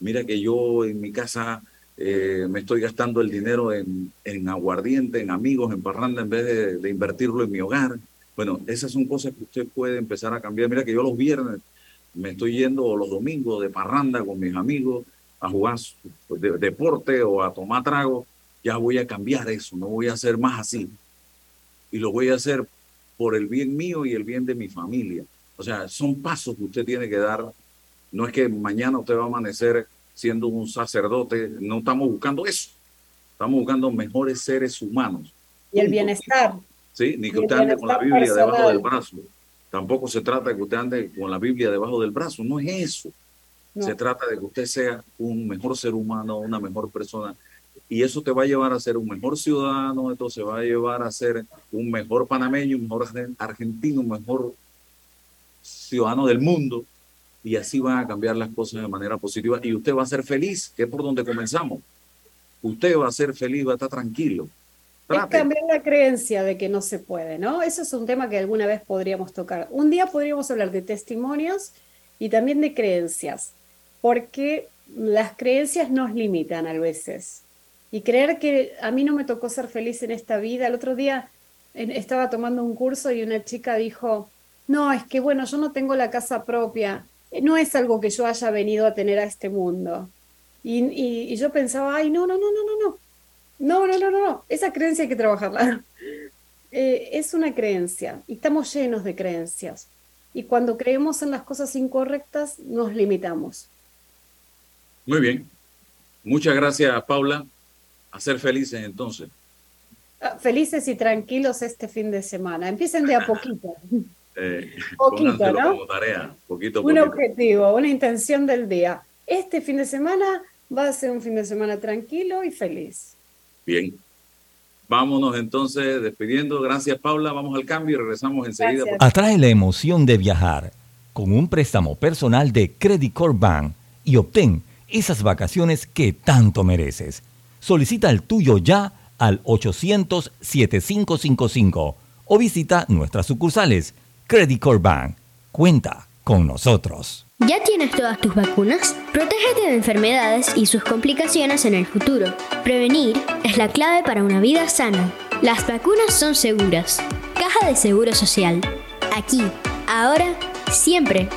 mira que yo en mi casa eh, me estoy gastando el dinero en, en, aguardiente, en amigos, en parranda, en vez de, de invertirlo en mi hogar. Bueno, esas son cosas que usted puede empezar a cambiar. Mira que yo los viernes me estoy yendo los domingos de parranda con mis amigos, a jugar deporte o a tomar trago, ya voy a cambiar eso, no voy a hacer más así. Y lo voy a hacer por el bien mío y el bien de mi familia. O sea, son pasos que usted tiene que dar. No es que mañana usted va a amanecer siendo un sacerdote, no estamos buscando eso. Estamos buscando mejores seres humanos. Y el bienestar. Sí, ni que usted ande con la Biblia debajo del brazo. Tampoco se trata de que usted ande con la Biblia debajo del brazo, no es eso. Se trata de que usted sea un mejor ser humano, una mejor persona, Y eso te va a llevar a ser un mejor ciudadano, esto se va a llevar a ser un mejor panameño, un mejor argentino, un mejor ciudadano del mundo. Y así van a cambiar las cosas de manera positiva. Y usted va a ser feliz, que es por donde comenzamos. Usted va a ser feliz, va a estar tranquilo. Es cambiar la creencia de que no se puede, ¿no? Eso es un tema que alguna vez podríamos tocar. Un día podríamos hablar de testimonios y también de creencias, porque las creencias nos limitan a veces. Y creer que a mí no me tocó ser feliz en esta vida. El otro día estaba tomando un curso y una chica dijo, no, es que bueno, yo no tengo la casa propia, no es algo que yo haya venido a tener a este mundo. Y, y yo pensaba, ay, no, no, no, no, no, no, no, no, no, no, no. Esa creencia hay que trabajarla. Eh, es una creencia y estamos llenos de creencias. Y cuando creemos en las cosas incorrectas, nos limitamos. Muy bien. Muchas gracias, Paula. A ser felices entonces. Ah, felices y tranquilos este fin de semana. Empiecen de a poquito. eh, poquito, ¿no? Como tarea. Poquito, Un objetivo, una intención del día. Este fin de semana va a ser un fin de semana tranquilo y feliz. Bien. Vámonos entonces despidiendo. Gracias, Paula. Vamos al cambio y regresamos enseguida. Atrae la emoción de viajar con un préstamo personal de Credit Corp Bank y obtén esas vacaciones que tanto mereces. Solicita el tuyo ya al 800-7555 o visita nuestras sucursales. Credit Corp Bank. Cuenta con nosotros. ¿Ya tienes todas tus vacunas? Protégete de enfermedades y sus complicaciones en el futuro. Prevenir es la clave para una vida sana. Las vacunas son seguras. Caja de Seguro Social. Aquí, ahora, siempre.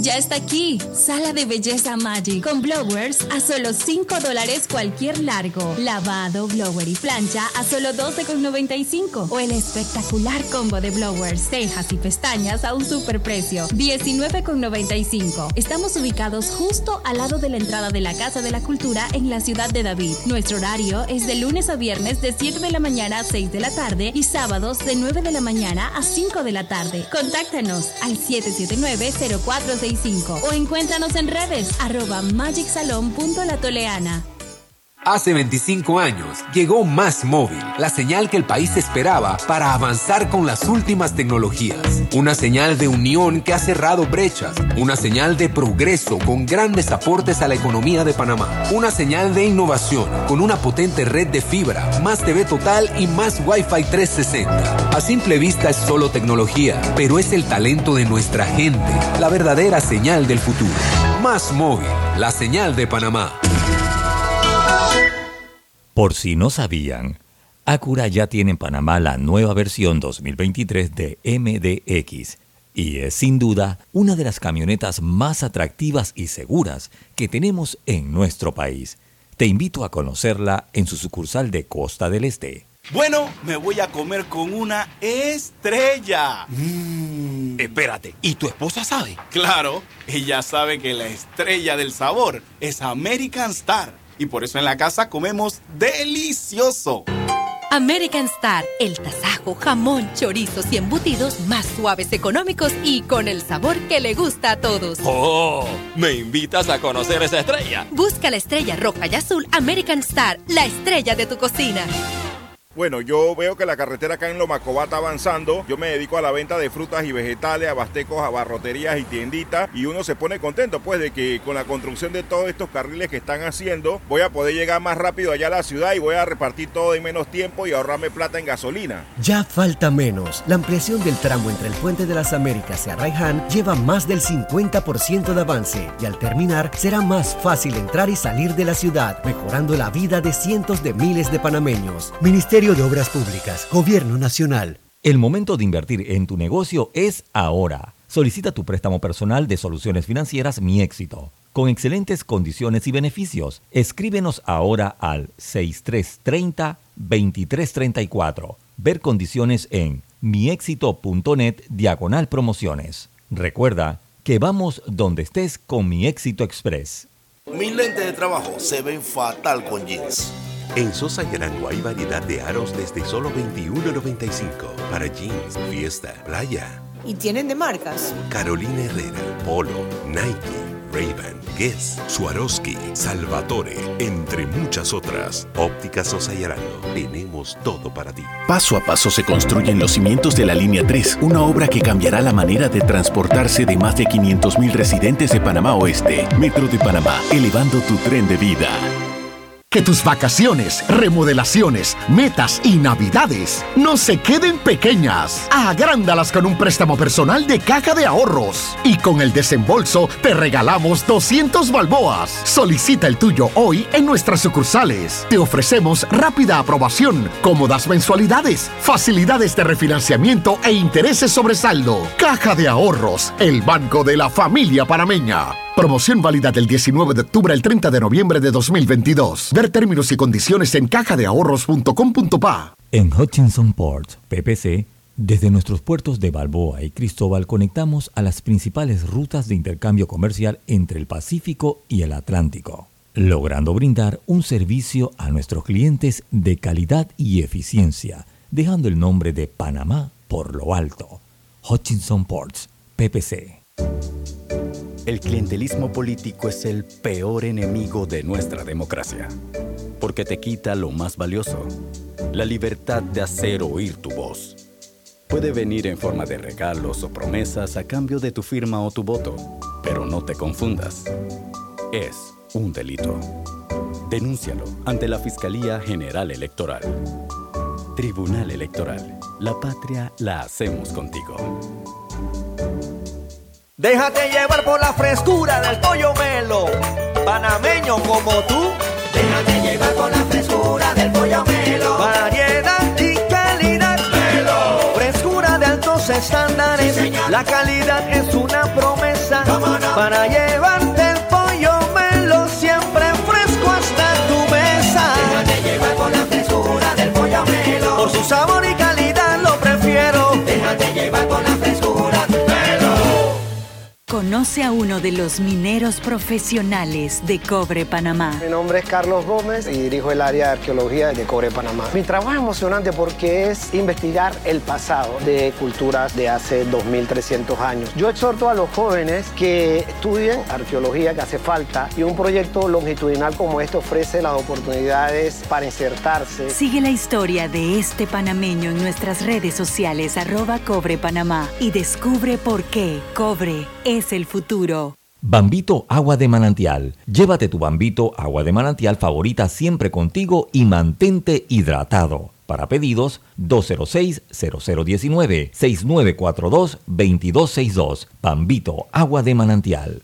Ya está aquí, Sala de Belleza Magic, con blowers a solo 5 dólares cualquier largo. Lavado, blower y plancha a solo 12,95. O el espectacular combo de blowers, cejas y pestañas a un super precio, 19,95. Estamos ubicados justo al lado de la entrada de la Casa de la Cultura en la ciudad de David. Nuestro horario es de lunes a viernes de 7 de la mañana a 6 de la tarde y sábados de 9 de la mañana a 5 de la tarde. Contáctanos al 779 04 o encuéntranos en redes arroba magicsalon.latoleana. Hace 25 años llegó Más Móvil, la señal que el país esperaba para avanzar con las últimas tecnologías. Una señal de unión que ha cerrado brechas. Una señal de progreso con grandes aportes a la economía de Panamá. Una señal de innovación con una potente red de fibra, más TV total y más Wi-Fi 360. A simple vista es solo tecnología, pero es el talento de nuestra gente, la verdadera señal del futuro. Más Móvil, la señal de Panamá. Por si no sabían, Acura ya tiene en Panamá la nueva versión 2023 de MDX y es sin duda una de las camionetas más atractivas y seguras que tenemos en nuestro país. Te invito a conocerla en su sucursal de Costa del Este. Bueno, me voy a comer con una estrella. Mm. Espérate, ¿y tu esposa sabe? Claro, ella sabe que la estrella del sabor es American Star y por eso en la casa comemos delicioso. American Star, el tasajo, jamón, chorizos y embutidos más suaves, económicos y con el sabor que le gusta a todos. ¡Oh! ¿Me invitas a conocer esa estrella? Busca la estrella roja y azul American Star, la estrella de tu cocina. Bueno, yo veo que la carretera acá en Lomacobá está avanzando. Yo me dedico a la venta de frutas y vegetales, abastecos, abarroterías y tienditas. Y uno se pone contento, pues, de que con la construcción de todos estos carriles que están haciendo, voy a poder llegar más rápido allá a la ciudad y voy a repartir todo en menos tiempo y ahorrarme plata en gasolina. Ya falta menos. La ampliación del tramo entre el Puente de las Américas y Arraiján lleva más del 50% de avance. Y al terminar, será más fácil entrar y salir de la ciudad, mejorando la vida de cientos de miles de panameños. Ministerio de Obras Públicas, Gobierno Nacional. El momento de invertir en tu negocio es ahora. Solicita tu préstamo personal de soluciones financieras Mi Éxito, con excelentes condiciones y beneficios. Escríbenos ahora al 6330-2334. Ver condiciones en miexito.net diagonal promociones. Recuerda que vamos donde estés con Mi Éxito Express. Mis lentes de trabajo se ven fatal con jeans. En Sosa y Arango hay variedad de aros desde solo $21.95 para jeans, fiesta, playa. ¿Y tienen de marcas? Carolina Herrera, Polo, Nike, Ray-Ban Guess, Swarovski, Salvatore, entre muchas otras. Ópticas Osayarano, tenemos todo para ti. Paso a paso se construyen los cimientos de la Línea 3, una obra que cambiará la manera de transportarse de más de 500.000 residentes de Panamá Oeste. Metro de Panamá, elevando tu tren de vida. Que tus vacaciones, remodelaciones, metas y navidades no se queden pequeñas. Agrándalas con un préstamo personal de caja de ahorros. Y con el desembolso te regalamos 200 balboas. Solicita el tuyo hoy en nuestras sucursales. Te ofrecemos rápida aprobación, cómodas mensualidades, facilidades de refinanciamiento e intereses sobre saldo. Caja de ahorros, el banco de la familia panameña. Promoción válida del 19 de octubre al 30 de noviembre de 2022. Ver términos y condiciones en cajadeahorros.com.pa. En Hutchinson Port, PPC, desde nuestros puertos de Balboa y Cristóbal conectamos a las principales rutas de intercambio comercial entre el Pacífico y el Atlántico, logrando brindar un servicio a nuestros clientes de calidad y eficiencia, dejando el nombre de Panamá por lo alto. Hutchinson Ports, PPC. El clientelismo político es el peor enemigo de nuestra democracia, porque te quita lo más valioso, la libertad de hacer oír tu voz. Puede venir en forma de regalos o promesas a cambio de tu firma o tu voto, pero no te confundas. Es un delito. Denúncialo ante la Fiscalía General Electoral. Tribunal Electoral. La patria la hacemos contigo. Déjate llevar por la frescura del pollo melo, panameño como tú. Déjate llevar por la frescura del pollo melo. Variedad y calidad. Melo. Frescura de altos estándares. la calidad es una promesa para llevarte el pollo melo siempre fresco hasta tu mesa. Déjate llevar por la frescura del pollo melo. Por su sabor y Conoce a uno de los mineros profesionales de Cobre Panamá. Mi nombre es Carlos Gómez y dirijo el área de arqueología de Cobre Panamá. Mi trabajo es emocionante porque es investigar el pasado de culturas de hace 2300 años. Yo exhorto a los jóvenes que estudien arqueología que hace falta y un proyecto longitudinal como este ofrece las oportunidades para insertarse. Sigue la historia de este panameño en nuestras redes sociales arroba Cobre Panamá y descubre por qué Cobre es el futuro. Bambito Agua de Manantial. Llévate tu Bambito Agua de Manantial favorita siempre contigo y mantente hidratado. Para pedidos 206-0019-6942-2262. Bambito Agua de Manantial.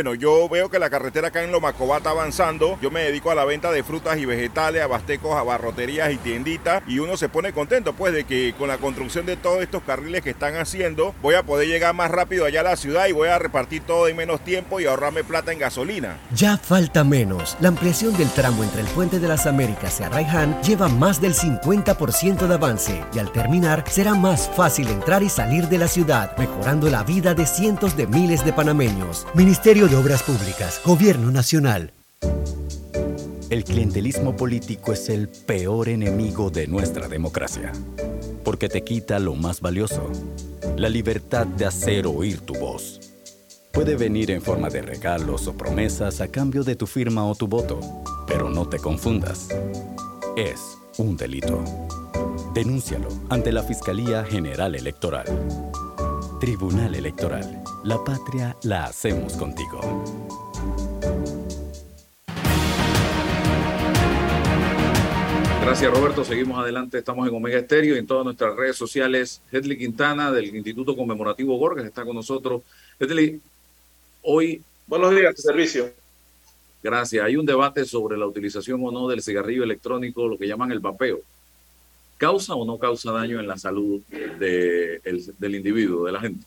Bueno, yo veo que la carretera acá en Lomacobá está avanzando. Yo me dedico a la venta de frutas y vegetales, abastecos, abarroterías y tienditas. Y uno se pone contento, pues, de que con la construcción de todos estos carriles que están haciendo, voy a poder llegar más rápido allá a la ciudad y voy a repartir todo en menos tiempo y ahorrarme plata en gasolina. Ya falta menos. La ampliación del tramo entre el Puente de las Américas y Arraiján lleva más del 50% de avance y al terminar será más fácil entrar y salir de la ciudad, mejorando la vida de cientos de miles de panameños. Ministerio Obras Públicas, Gobierno Nacional. El clientelismo político es el peor enemigo de nuestra democracia, porque te quita lo más valioso, la libertad de hacer oír tu voz. Puede venir en forma de regalos o promesas a cambio de tu firma o tu voto, pero no te confundas. Es un delito. Denúncialo ante la Fiscalía General Electoral. Tribunal Electoral. La patria la hacemos contigo. Gracias Roberto, seguimos adelante, estamos en Omega Estéreo y en todas nuestras redes sociales. Hedley Quintana del Instituto Conmemorativo Gorgas está con nosotros. Hedley, hoy... Buenos días, servicio. Gracias. Hay un debate sobre la utilización o no del cigarrillo electrónico, lo que llaman el vapeo. ¿Causa o no causa daño en la salud de el- del individuo, de la gente?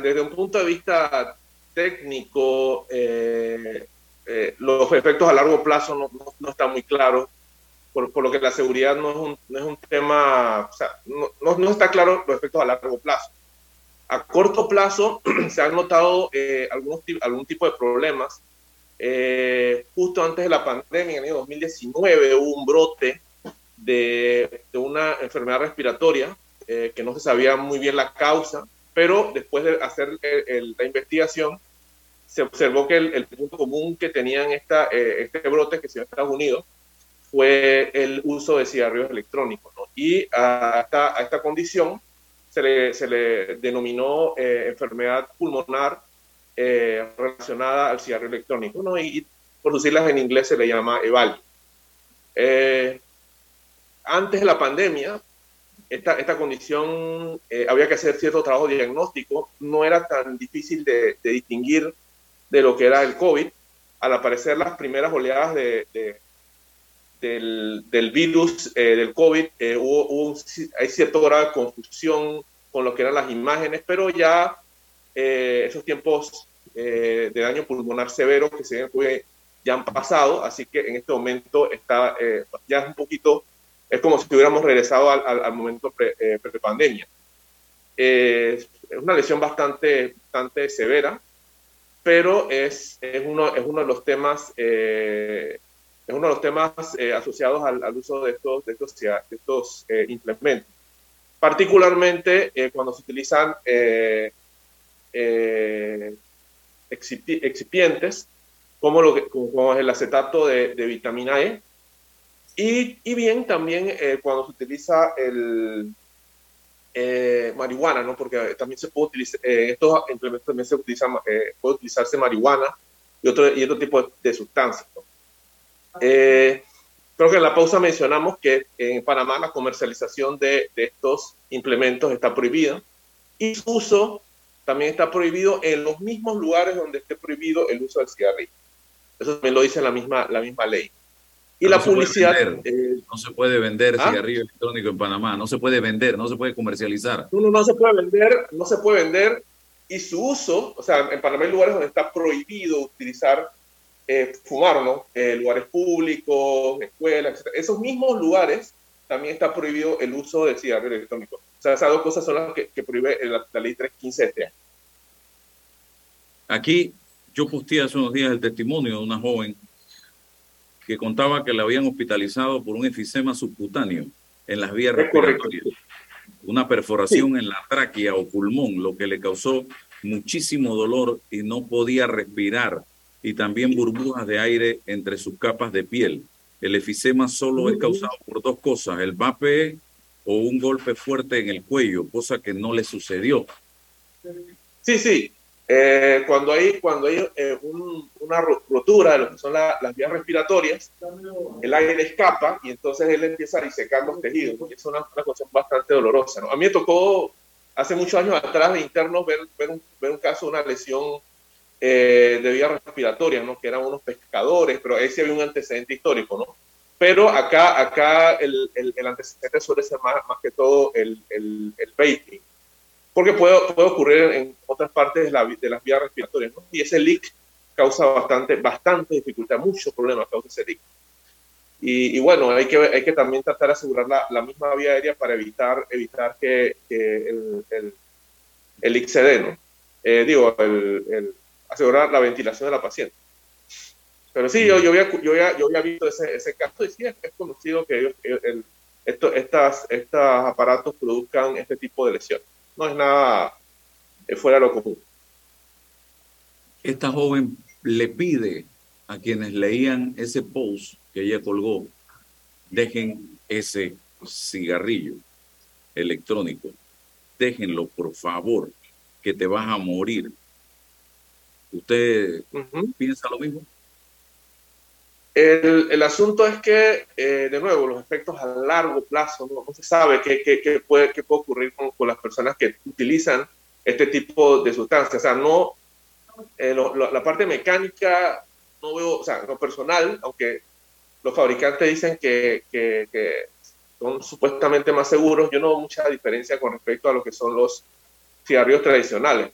Desde un punto de vista técnico, eh, eh, los efectos a largo plazo no, no, no están muy claros, por, por, lo que la seguridad no es un, no es un tema, o sea, no, está claro los efectos a largo plazo. A corto plazo se han notado eh, algunos, algún tipo de problemas. Justo antes de la pandemia, en el año 2019, hubo un brote de, de una enfermedad respiratoria que no se sabía muy bien la causa, pero después de hacer el, el, la investigación, se observó que el, el, punto común que tenían esta, eh, este brote que se dio en Estados Unidos fue el uso de cigarrillos electrónicos. ¿no? Y a esta, a esta condición se le, se le denominó eh, enfermedad pulmonar eh, relacionada al cigarrillo electrónico, ¿no? y, por decirlas en inglés se le llama EVAL. Eh, antes de la pandemia, esta, esta condición eh, había que hacer cierto trabajo diagnóstico, no era tan difícil de, distinguir de lo que era el COVID. Al aparecer las primeras oleadas de, de del, virus eh, del COVID, eh, hubo, hubo un, hay cierto grado de confusión con lo que eran las imágenes, pero ya eh, esos tiempos de daño pulmonar severo que se ya han pasado, así que en este momento está ya es un poquito es como si hubiéramos regresado al, al, al momento pre-pandemia. Pre eh, es una lesión bastante, bastante severa, pero es, es, uno, es uno de los temas, eh, es uno de los temas eh, asociados al, al, uso de estos, de estos, de estos eh, implementos. Particularmente cuando se utilizan excipientes, como, lo que, como el acetato de, de vitamina E, y, y bien, también eh, cuando se utiliza el eh, marihuana, ¿no? Porque también se puede utilizar, eh, estos implementos también se utiliza, eh, puede utilizarse marihuana y otro, y otro tipo de, de sustancias. ¿no? creo que en la pausa mencionamos que en Panamá la comercialización de, de estos implementos está prohibida y su uso también está prohibido en los mismos lugares donde esté prohibido el uso del cigarrillo. Eso también lo dice la misma, la misma ley. Y no la publicidad. Eh, no se puede vender ¿Ah? cigarrillo electrónico en Panamá, no se puede vender, no se puede comercializar. No, no, no se puede vender, no se puede vender. Y su uso, o sea, en Panamá hay lugares donde está prohibido utilizar, eh, fumar, ¿no? Eh, lugares públicos, escuelas, etc. Esos mismos lugares también está prohibido el uso del cigarrillo electrónico. O sea, esas dos cosas son las que, que prohíbe la, la ley 315 de este año. Aquí yo posteé hace unos días el testimonio de una joven que contaba que la habían hospitalizado por un efisema subcutáneo en las vías respiratorias, una perforación sí. en la tráquea o pulmón, lo que le causó muchísimo dolor y no podía respirar, y también burbujas de aire entre sus capas de piel. El efisema solo es causado por dos cosas, el vape o un golpe fuerte en el cuello, cosa que no le sucedió. Sí, sí, eh, cuando hay, cuando hay eh, un, una rotura de lo que son la, las vías respiratorias, el aire escapa y entonces él empieza a disecar los tejidos. ¿no? Y es una, una cosa bastante dolorosa. ¿no? A mí me tocó hace muchos años atrás de internos ver, ver, un, ver un caso, una lesión eh, de vías respiratorias, ¿no? que eran unos pescadores, pero ahí sí había un antecedente histórico. ¿no? Pero acá, acá el, el, el antecedente suele ser más, más que todo el, el, el vaping porque puede, puede ocurrir en otras partes de, la, de las vías respiratorias. ¿no? Y ese leak causa bastante, bastante dificultad, muchos problemas causa ese leak. Y, bueno, hay que, hay que también tratar de asegurar la, la misma vía aérea para evitar, evitar que, que el, el, el leak se dé, ¿no? Eh, digo, asegurar la ventilación de la paciente. Pero sí, yo, yo, había, yo, había, yo había visto ese, ese caso y sí, es, conocido que el, esto, estas, estos aparatos produzcan este tipo de lesiones no es nada fuera de lo común. Esta joven le pide a quienes leían ese post que ella colgó, dejen ese cigarrillo electrónico, déjenlo por favor, que te vas a morir. ¿Usted uh -huh. piensa lo mismo? El, el, asunto es que, eh, de nuevo, los efectos a largo plazo, no, se sabe qué, qué, puede, qué puede ocurrir con, con, las personas que utilizan este tipo de sustancias. O sea, no, eh, la parte mecánica, no veo, o sea, lo personal, aunque los fabricantes dicen que, que, son supuestamente más seguros, yo no veo mucha diferencia con respecto a lo que son los cigarrillos tradicionales.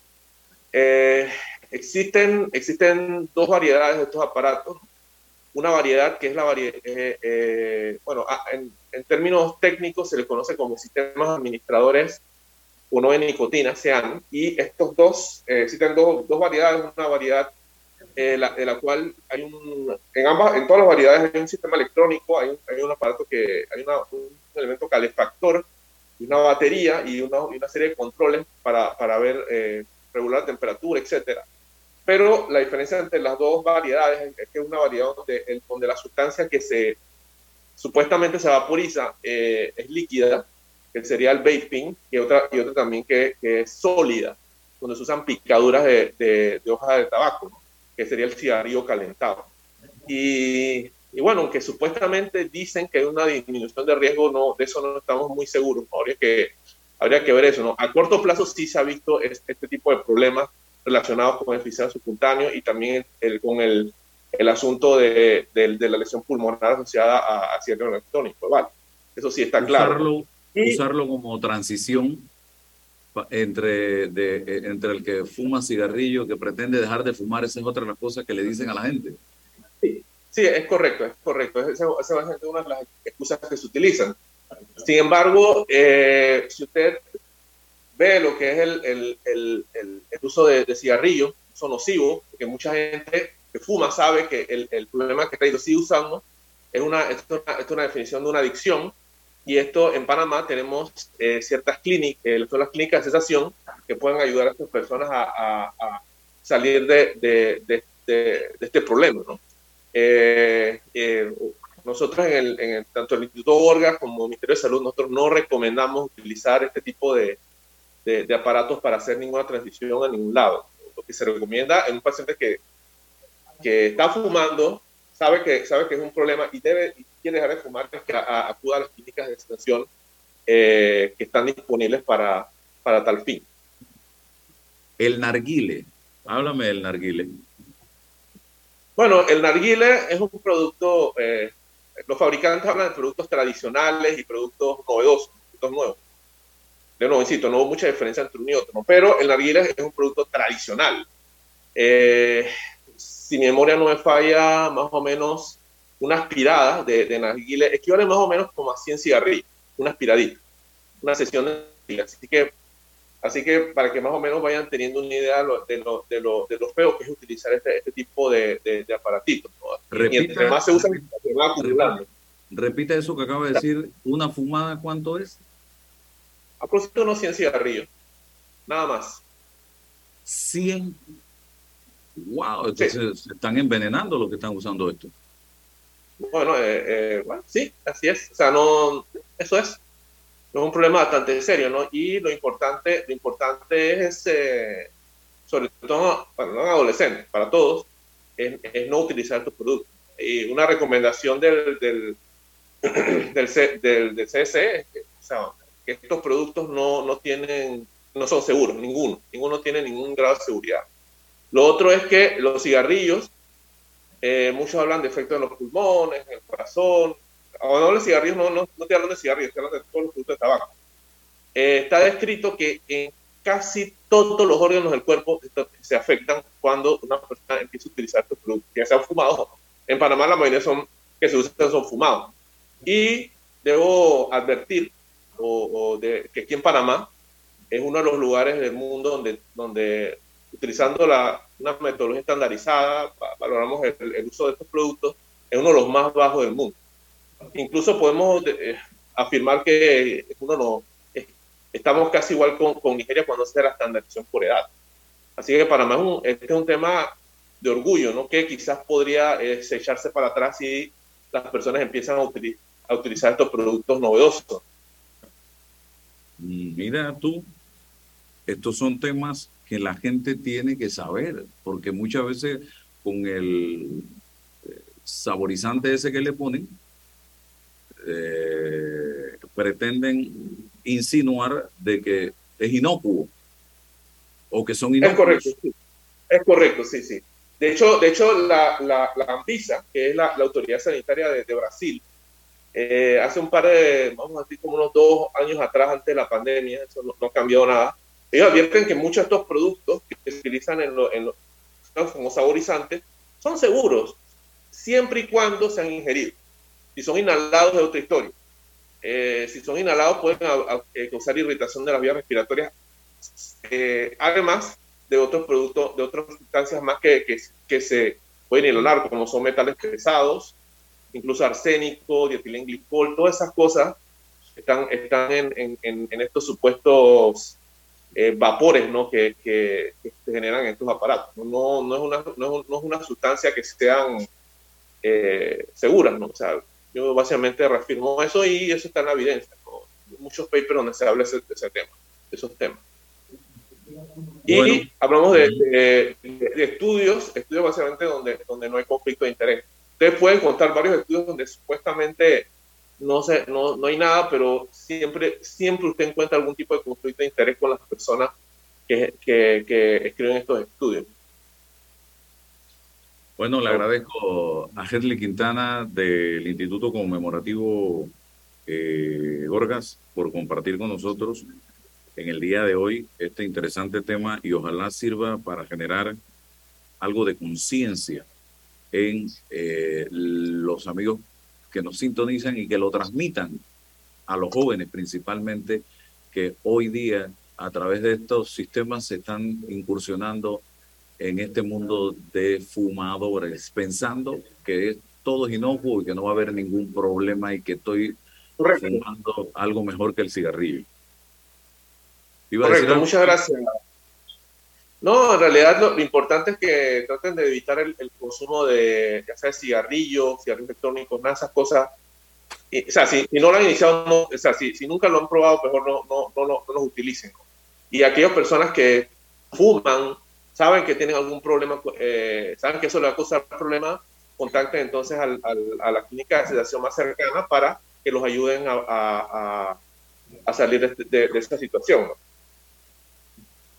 Eh, existen, existen dos variedades de estos aparatos. Una variedad que es la variedad, bueno, ah, en, en términos técnicos se les conoce como sistemas administradores uno de nicotina, SEAN, y estos dos, eh, existen dos, dos variedades, una variedad eh, la, de la cual hay un, en ambas, en todas las variedades hay un sistema electrónico, hay un, hay un aparato que, hay una, un elemento calefactor, una batería y una, y una serie de controles para, para ver, eh, regular la temperatura, etcétera. Pero la diferencia entre las dos variedades es que es una variedad donde, el, donde la sustancia que se supuestamente se vaporiza eh, es líquida, que sería el vaping, y otra, y otra también que, que es sólida, donde se usan picaduras de, de, de hoja de tabaco, ¿no? que sería el cigarrillo calentado. Y, y, bueno, aunque supuestamente dicen que hay una disminución de riesgo, no, de eso no estamos muy seguros. Habría que, habría que ver eso. ¿no? A corto plazo sí se ha visto este, este tipo de problemas relacionados con el fiscal subcutáneo y también el, con el, el asunto de, de, de, la lesión pulmonar asociada a, a cierre. Vale. Eso sí está claro. Usarlo, usarlo como transición entre, de, entre el que fuma cigarrillo, que pretende dejar de fumar, esa es otra de las cosas que le dicen a la gente. Sí, sí es correcto, es correcto. Esa, esa es una de las excusas que se utilizan. Sin embargo, eh, si usted ve lo que es el, el, el, el uso de, de cigarrillo, uso nocivo, porque mucha gente que fuma sabe que el, problema que está sigue usando es una, es una, es una definición de una adicción y esto en Panamá tenemos eh, ciertas clínicas, eh, son las clínicas de cesación, que pueden ayudar a estas personas a, a, a salir de, de, de, de, este problema. ¿no? Eh, eh, nosotros, en el, en el, tanto el Instituto Borgas como el Ministerio de Salud, nosotros no recomendamos utilizar este tipo de, aparatos para hacer ninguna transición a ningún lado. Lo que se recomienda en un paciente que, que está fumando, sabe que, sabe que es un problema y debe quiere dejar de fumar, es que acuda a las clínicas de extensión eh, que están disponibles para, para tal fin. El narguile, háblame del narguile. Bueno, el narguile es un producto, eh, los fabricantes hablan de productos tradicionales y productos novedosos, productos nuevos. De nuevo, insisto, no hubo mucha diferencia entre uno y otro, ¿no? pero el narguile es un producto tradicional. Eh, si mi memoria no me falla, más o menos una aspirada de, de narguile equivale más o menos como a 100 cigarrillos, una aspiradita, una sesión de Así que, así que para que más o menos vayan teniendo una idea de lo, de lo, de lo, feo que es utilizar este, este tipo de, de, aparatitos. ¿no? Repita, y más se usan, se va acumulando. Repita eso que acaba de decir, ¿una fumada cuánto es? Aproximadamente unos 100 cigarrillos, nada más. 100. Wow, entonces sí. se están envenenando los que están usando esto. Bueno, eh, eh, bueno, sí, así es. O sea, no, eso es. No es un problema bastante serio, ¿no? Y lo importante, lo importante es, eh, sobre todo para los adolescentes, para todos, es, es, no utilizar estos productos. Y una recomendación del, del, del, C, del, del CSE es que, o sea, que estos productos no, no tienen, no son seguros, ninguno. Ninguno tiene ningún grado de seguridad. Lo otro es que los cigarrillos eh, muchos hablan de efectos en los pulmones, en el corazón. O no, los cigarrillos, no, no, no te hablan de cigarrillos, te hablan de todos los productos de tabaco. Eh, está descrito que en casi todos los órganos del cuerpo se afectan cuando una persona empieza a utilizar estos productos, ya sean fumados. En Panamá la mayoría son, que se usan son fumados. Y debo advertir o, o de, que aquí en Panamá es uno de los lugares del mundo donde, donde utilizando la, una metodología estandarizada, valoramos el, el, uso de estos productos, es uno de los más bajos del mundo. Incluso podemos eh, afirmar que uno no, es, estamos casi igual con, con, Nigeria cuando se hace la estandarización por edad. Así que para mí es un, este es un tema de orgullo, ¿no? que quizás podría eh, echarse para atrás si las personas empiezan a, util, a utilizar estos productos novedosos. Mira tú, estos son temas que la gente tiene que saber, porque muchas veces con el saborizante ese que le ponen, eh, pretenden insinuar de que es inocuo o que son inocuos. Es correcto, sí. Es correcto, sí, sí. De hecho, de hecho la, la, la Anvisa, que es la, la autoridad sanitaria de, de Brasil, eh, hace un par de, vamos a decir, como unos dos años atrás, antes de la pandemia, eso no, no ha cambiado nada, ellos advierten que muchos de estos productos que se utilizan en, lo, en, lo, como saborizantes, son seguros siempre y cuando sean ingeridos. Si son inhalados es otra historia. Eh, si son inhalados pueden a- a- eh, causar irritación de las vías respiratorias, eh, además de otros productos, de otras sustancias más que, que, que se pueden inhalar, como son metales pesados, incluso arsénico, dietilenglicol, todas esas cosas están, están en, en- en- en estos supuestos eh, vapores ¿no? que, que- que se generan en estos aparatos. No, no, es, una, no, es, no es una sustancia que sean eh, seguras, ¿no? O sea, yo básicamente reafirmo eso y eso está en la evidencia. ¿no? Muchos papers donde se habla ese- de ese tema, de esos temas. Y Bueno. hablamos de, de- de estudios, estudios básicamente donde, donde no hay conflicto de interés. Ustedes pueden contar varios estudios donde supuestamente no, se, no, no hay nada, pero siempre, siempre usted encuentra algún tipo de conflicto de interés con las personas que, que, escriben estos estudios. Bueno, le agradezco a Hedley Quintana del Instituto Conmemorativo eh, Gorgas por compartir con nosotros en el día de hoy este interesante tema y ojalá sirva para generar algo de conciencia en eh, los amigos que nos sintonizan y que lo transmitan a los jóvenes principalmente que hoy día a través de estos sistemas se están incursionando en este mundo de fumadores, pensando que es todo es inocuo y que no va a haber ningún problema y que estoy fumando algo mejor que el cigarrillo. Iba a decir Correcto, muchas gracias. No, en realidad lo, importante es que traten de evitar el, consumo de, ya sea cigarrillos, cigarrillos electrónicos, nada esas cosas. Y, o sea, si, no lo han iniciado, o sea, si, nunca lo han probado, mejor no, no, no, lo- no los utilicen. Y aquellas personas que fuman, saben que tienen algún problema, eh, saben que eso le va a causar problemas, contacten entonces al- a la clínica de sedación más cercana para que los ayuden a salir de, este- de- de esta situación. ¿no?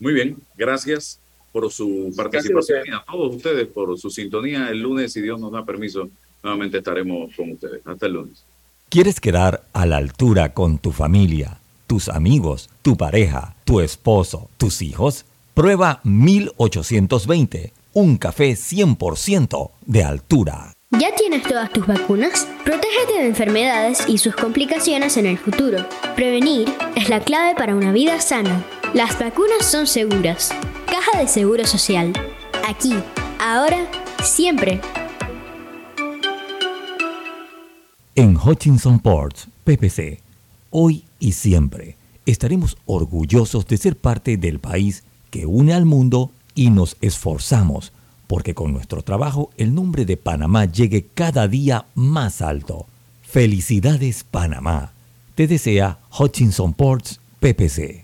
Muy bien, gracias por su participación y a todos ustedes por su sintonía. El lunes, si Dios nos da permiso, nuevamente estaremos con ustedes. Hasta el lunes. ¿Quieres quedar a la altura con tu familia, tus amigos, tu pareja, tu esposo, tus hijos? Prueba 1820, un café 100% de altura. ¿Ya tienes todas tus vacunas? Protégete de enfermedades y sus complicaciones en el futuro. Prevenir es la clave para una vida sana. Las vacunas son seguras. Caja de Seguro Social. Aquí, ahora, siempre. En Hutchinson Ports, PPC, hoy y siempre estaremos orgullosos de ser parte del país que une al mundo y nos esforzamos porque con nuestro trabajo el nombre de Panamá llegue cada día más alto. Felicidades Panamá. Te desea Hutchinson Ports, PPC.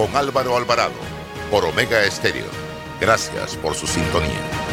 con Álvaro Alvarado por Omega Estéreo. Gracias por su sintonía.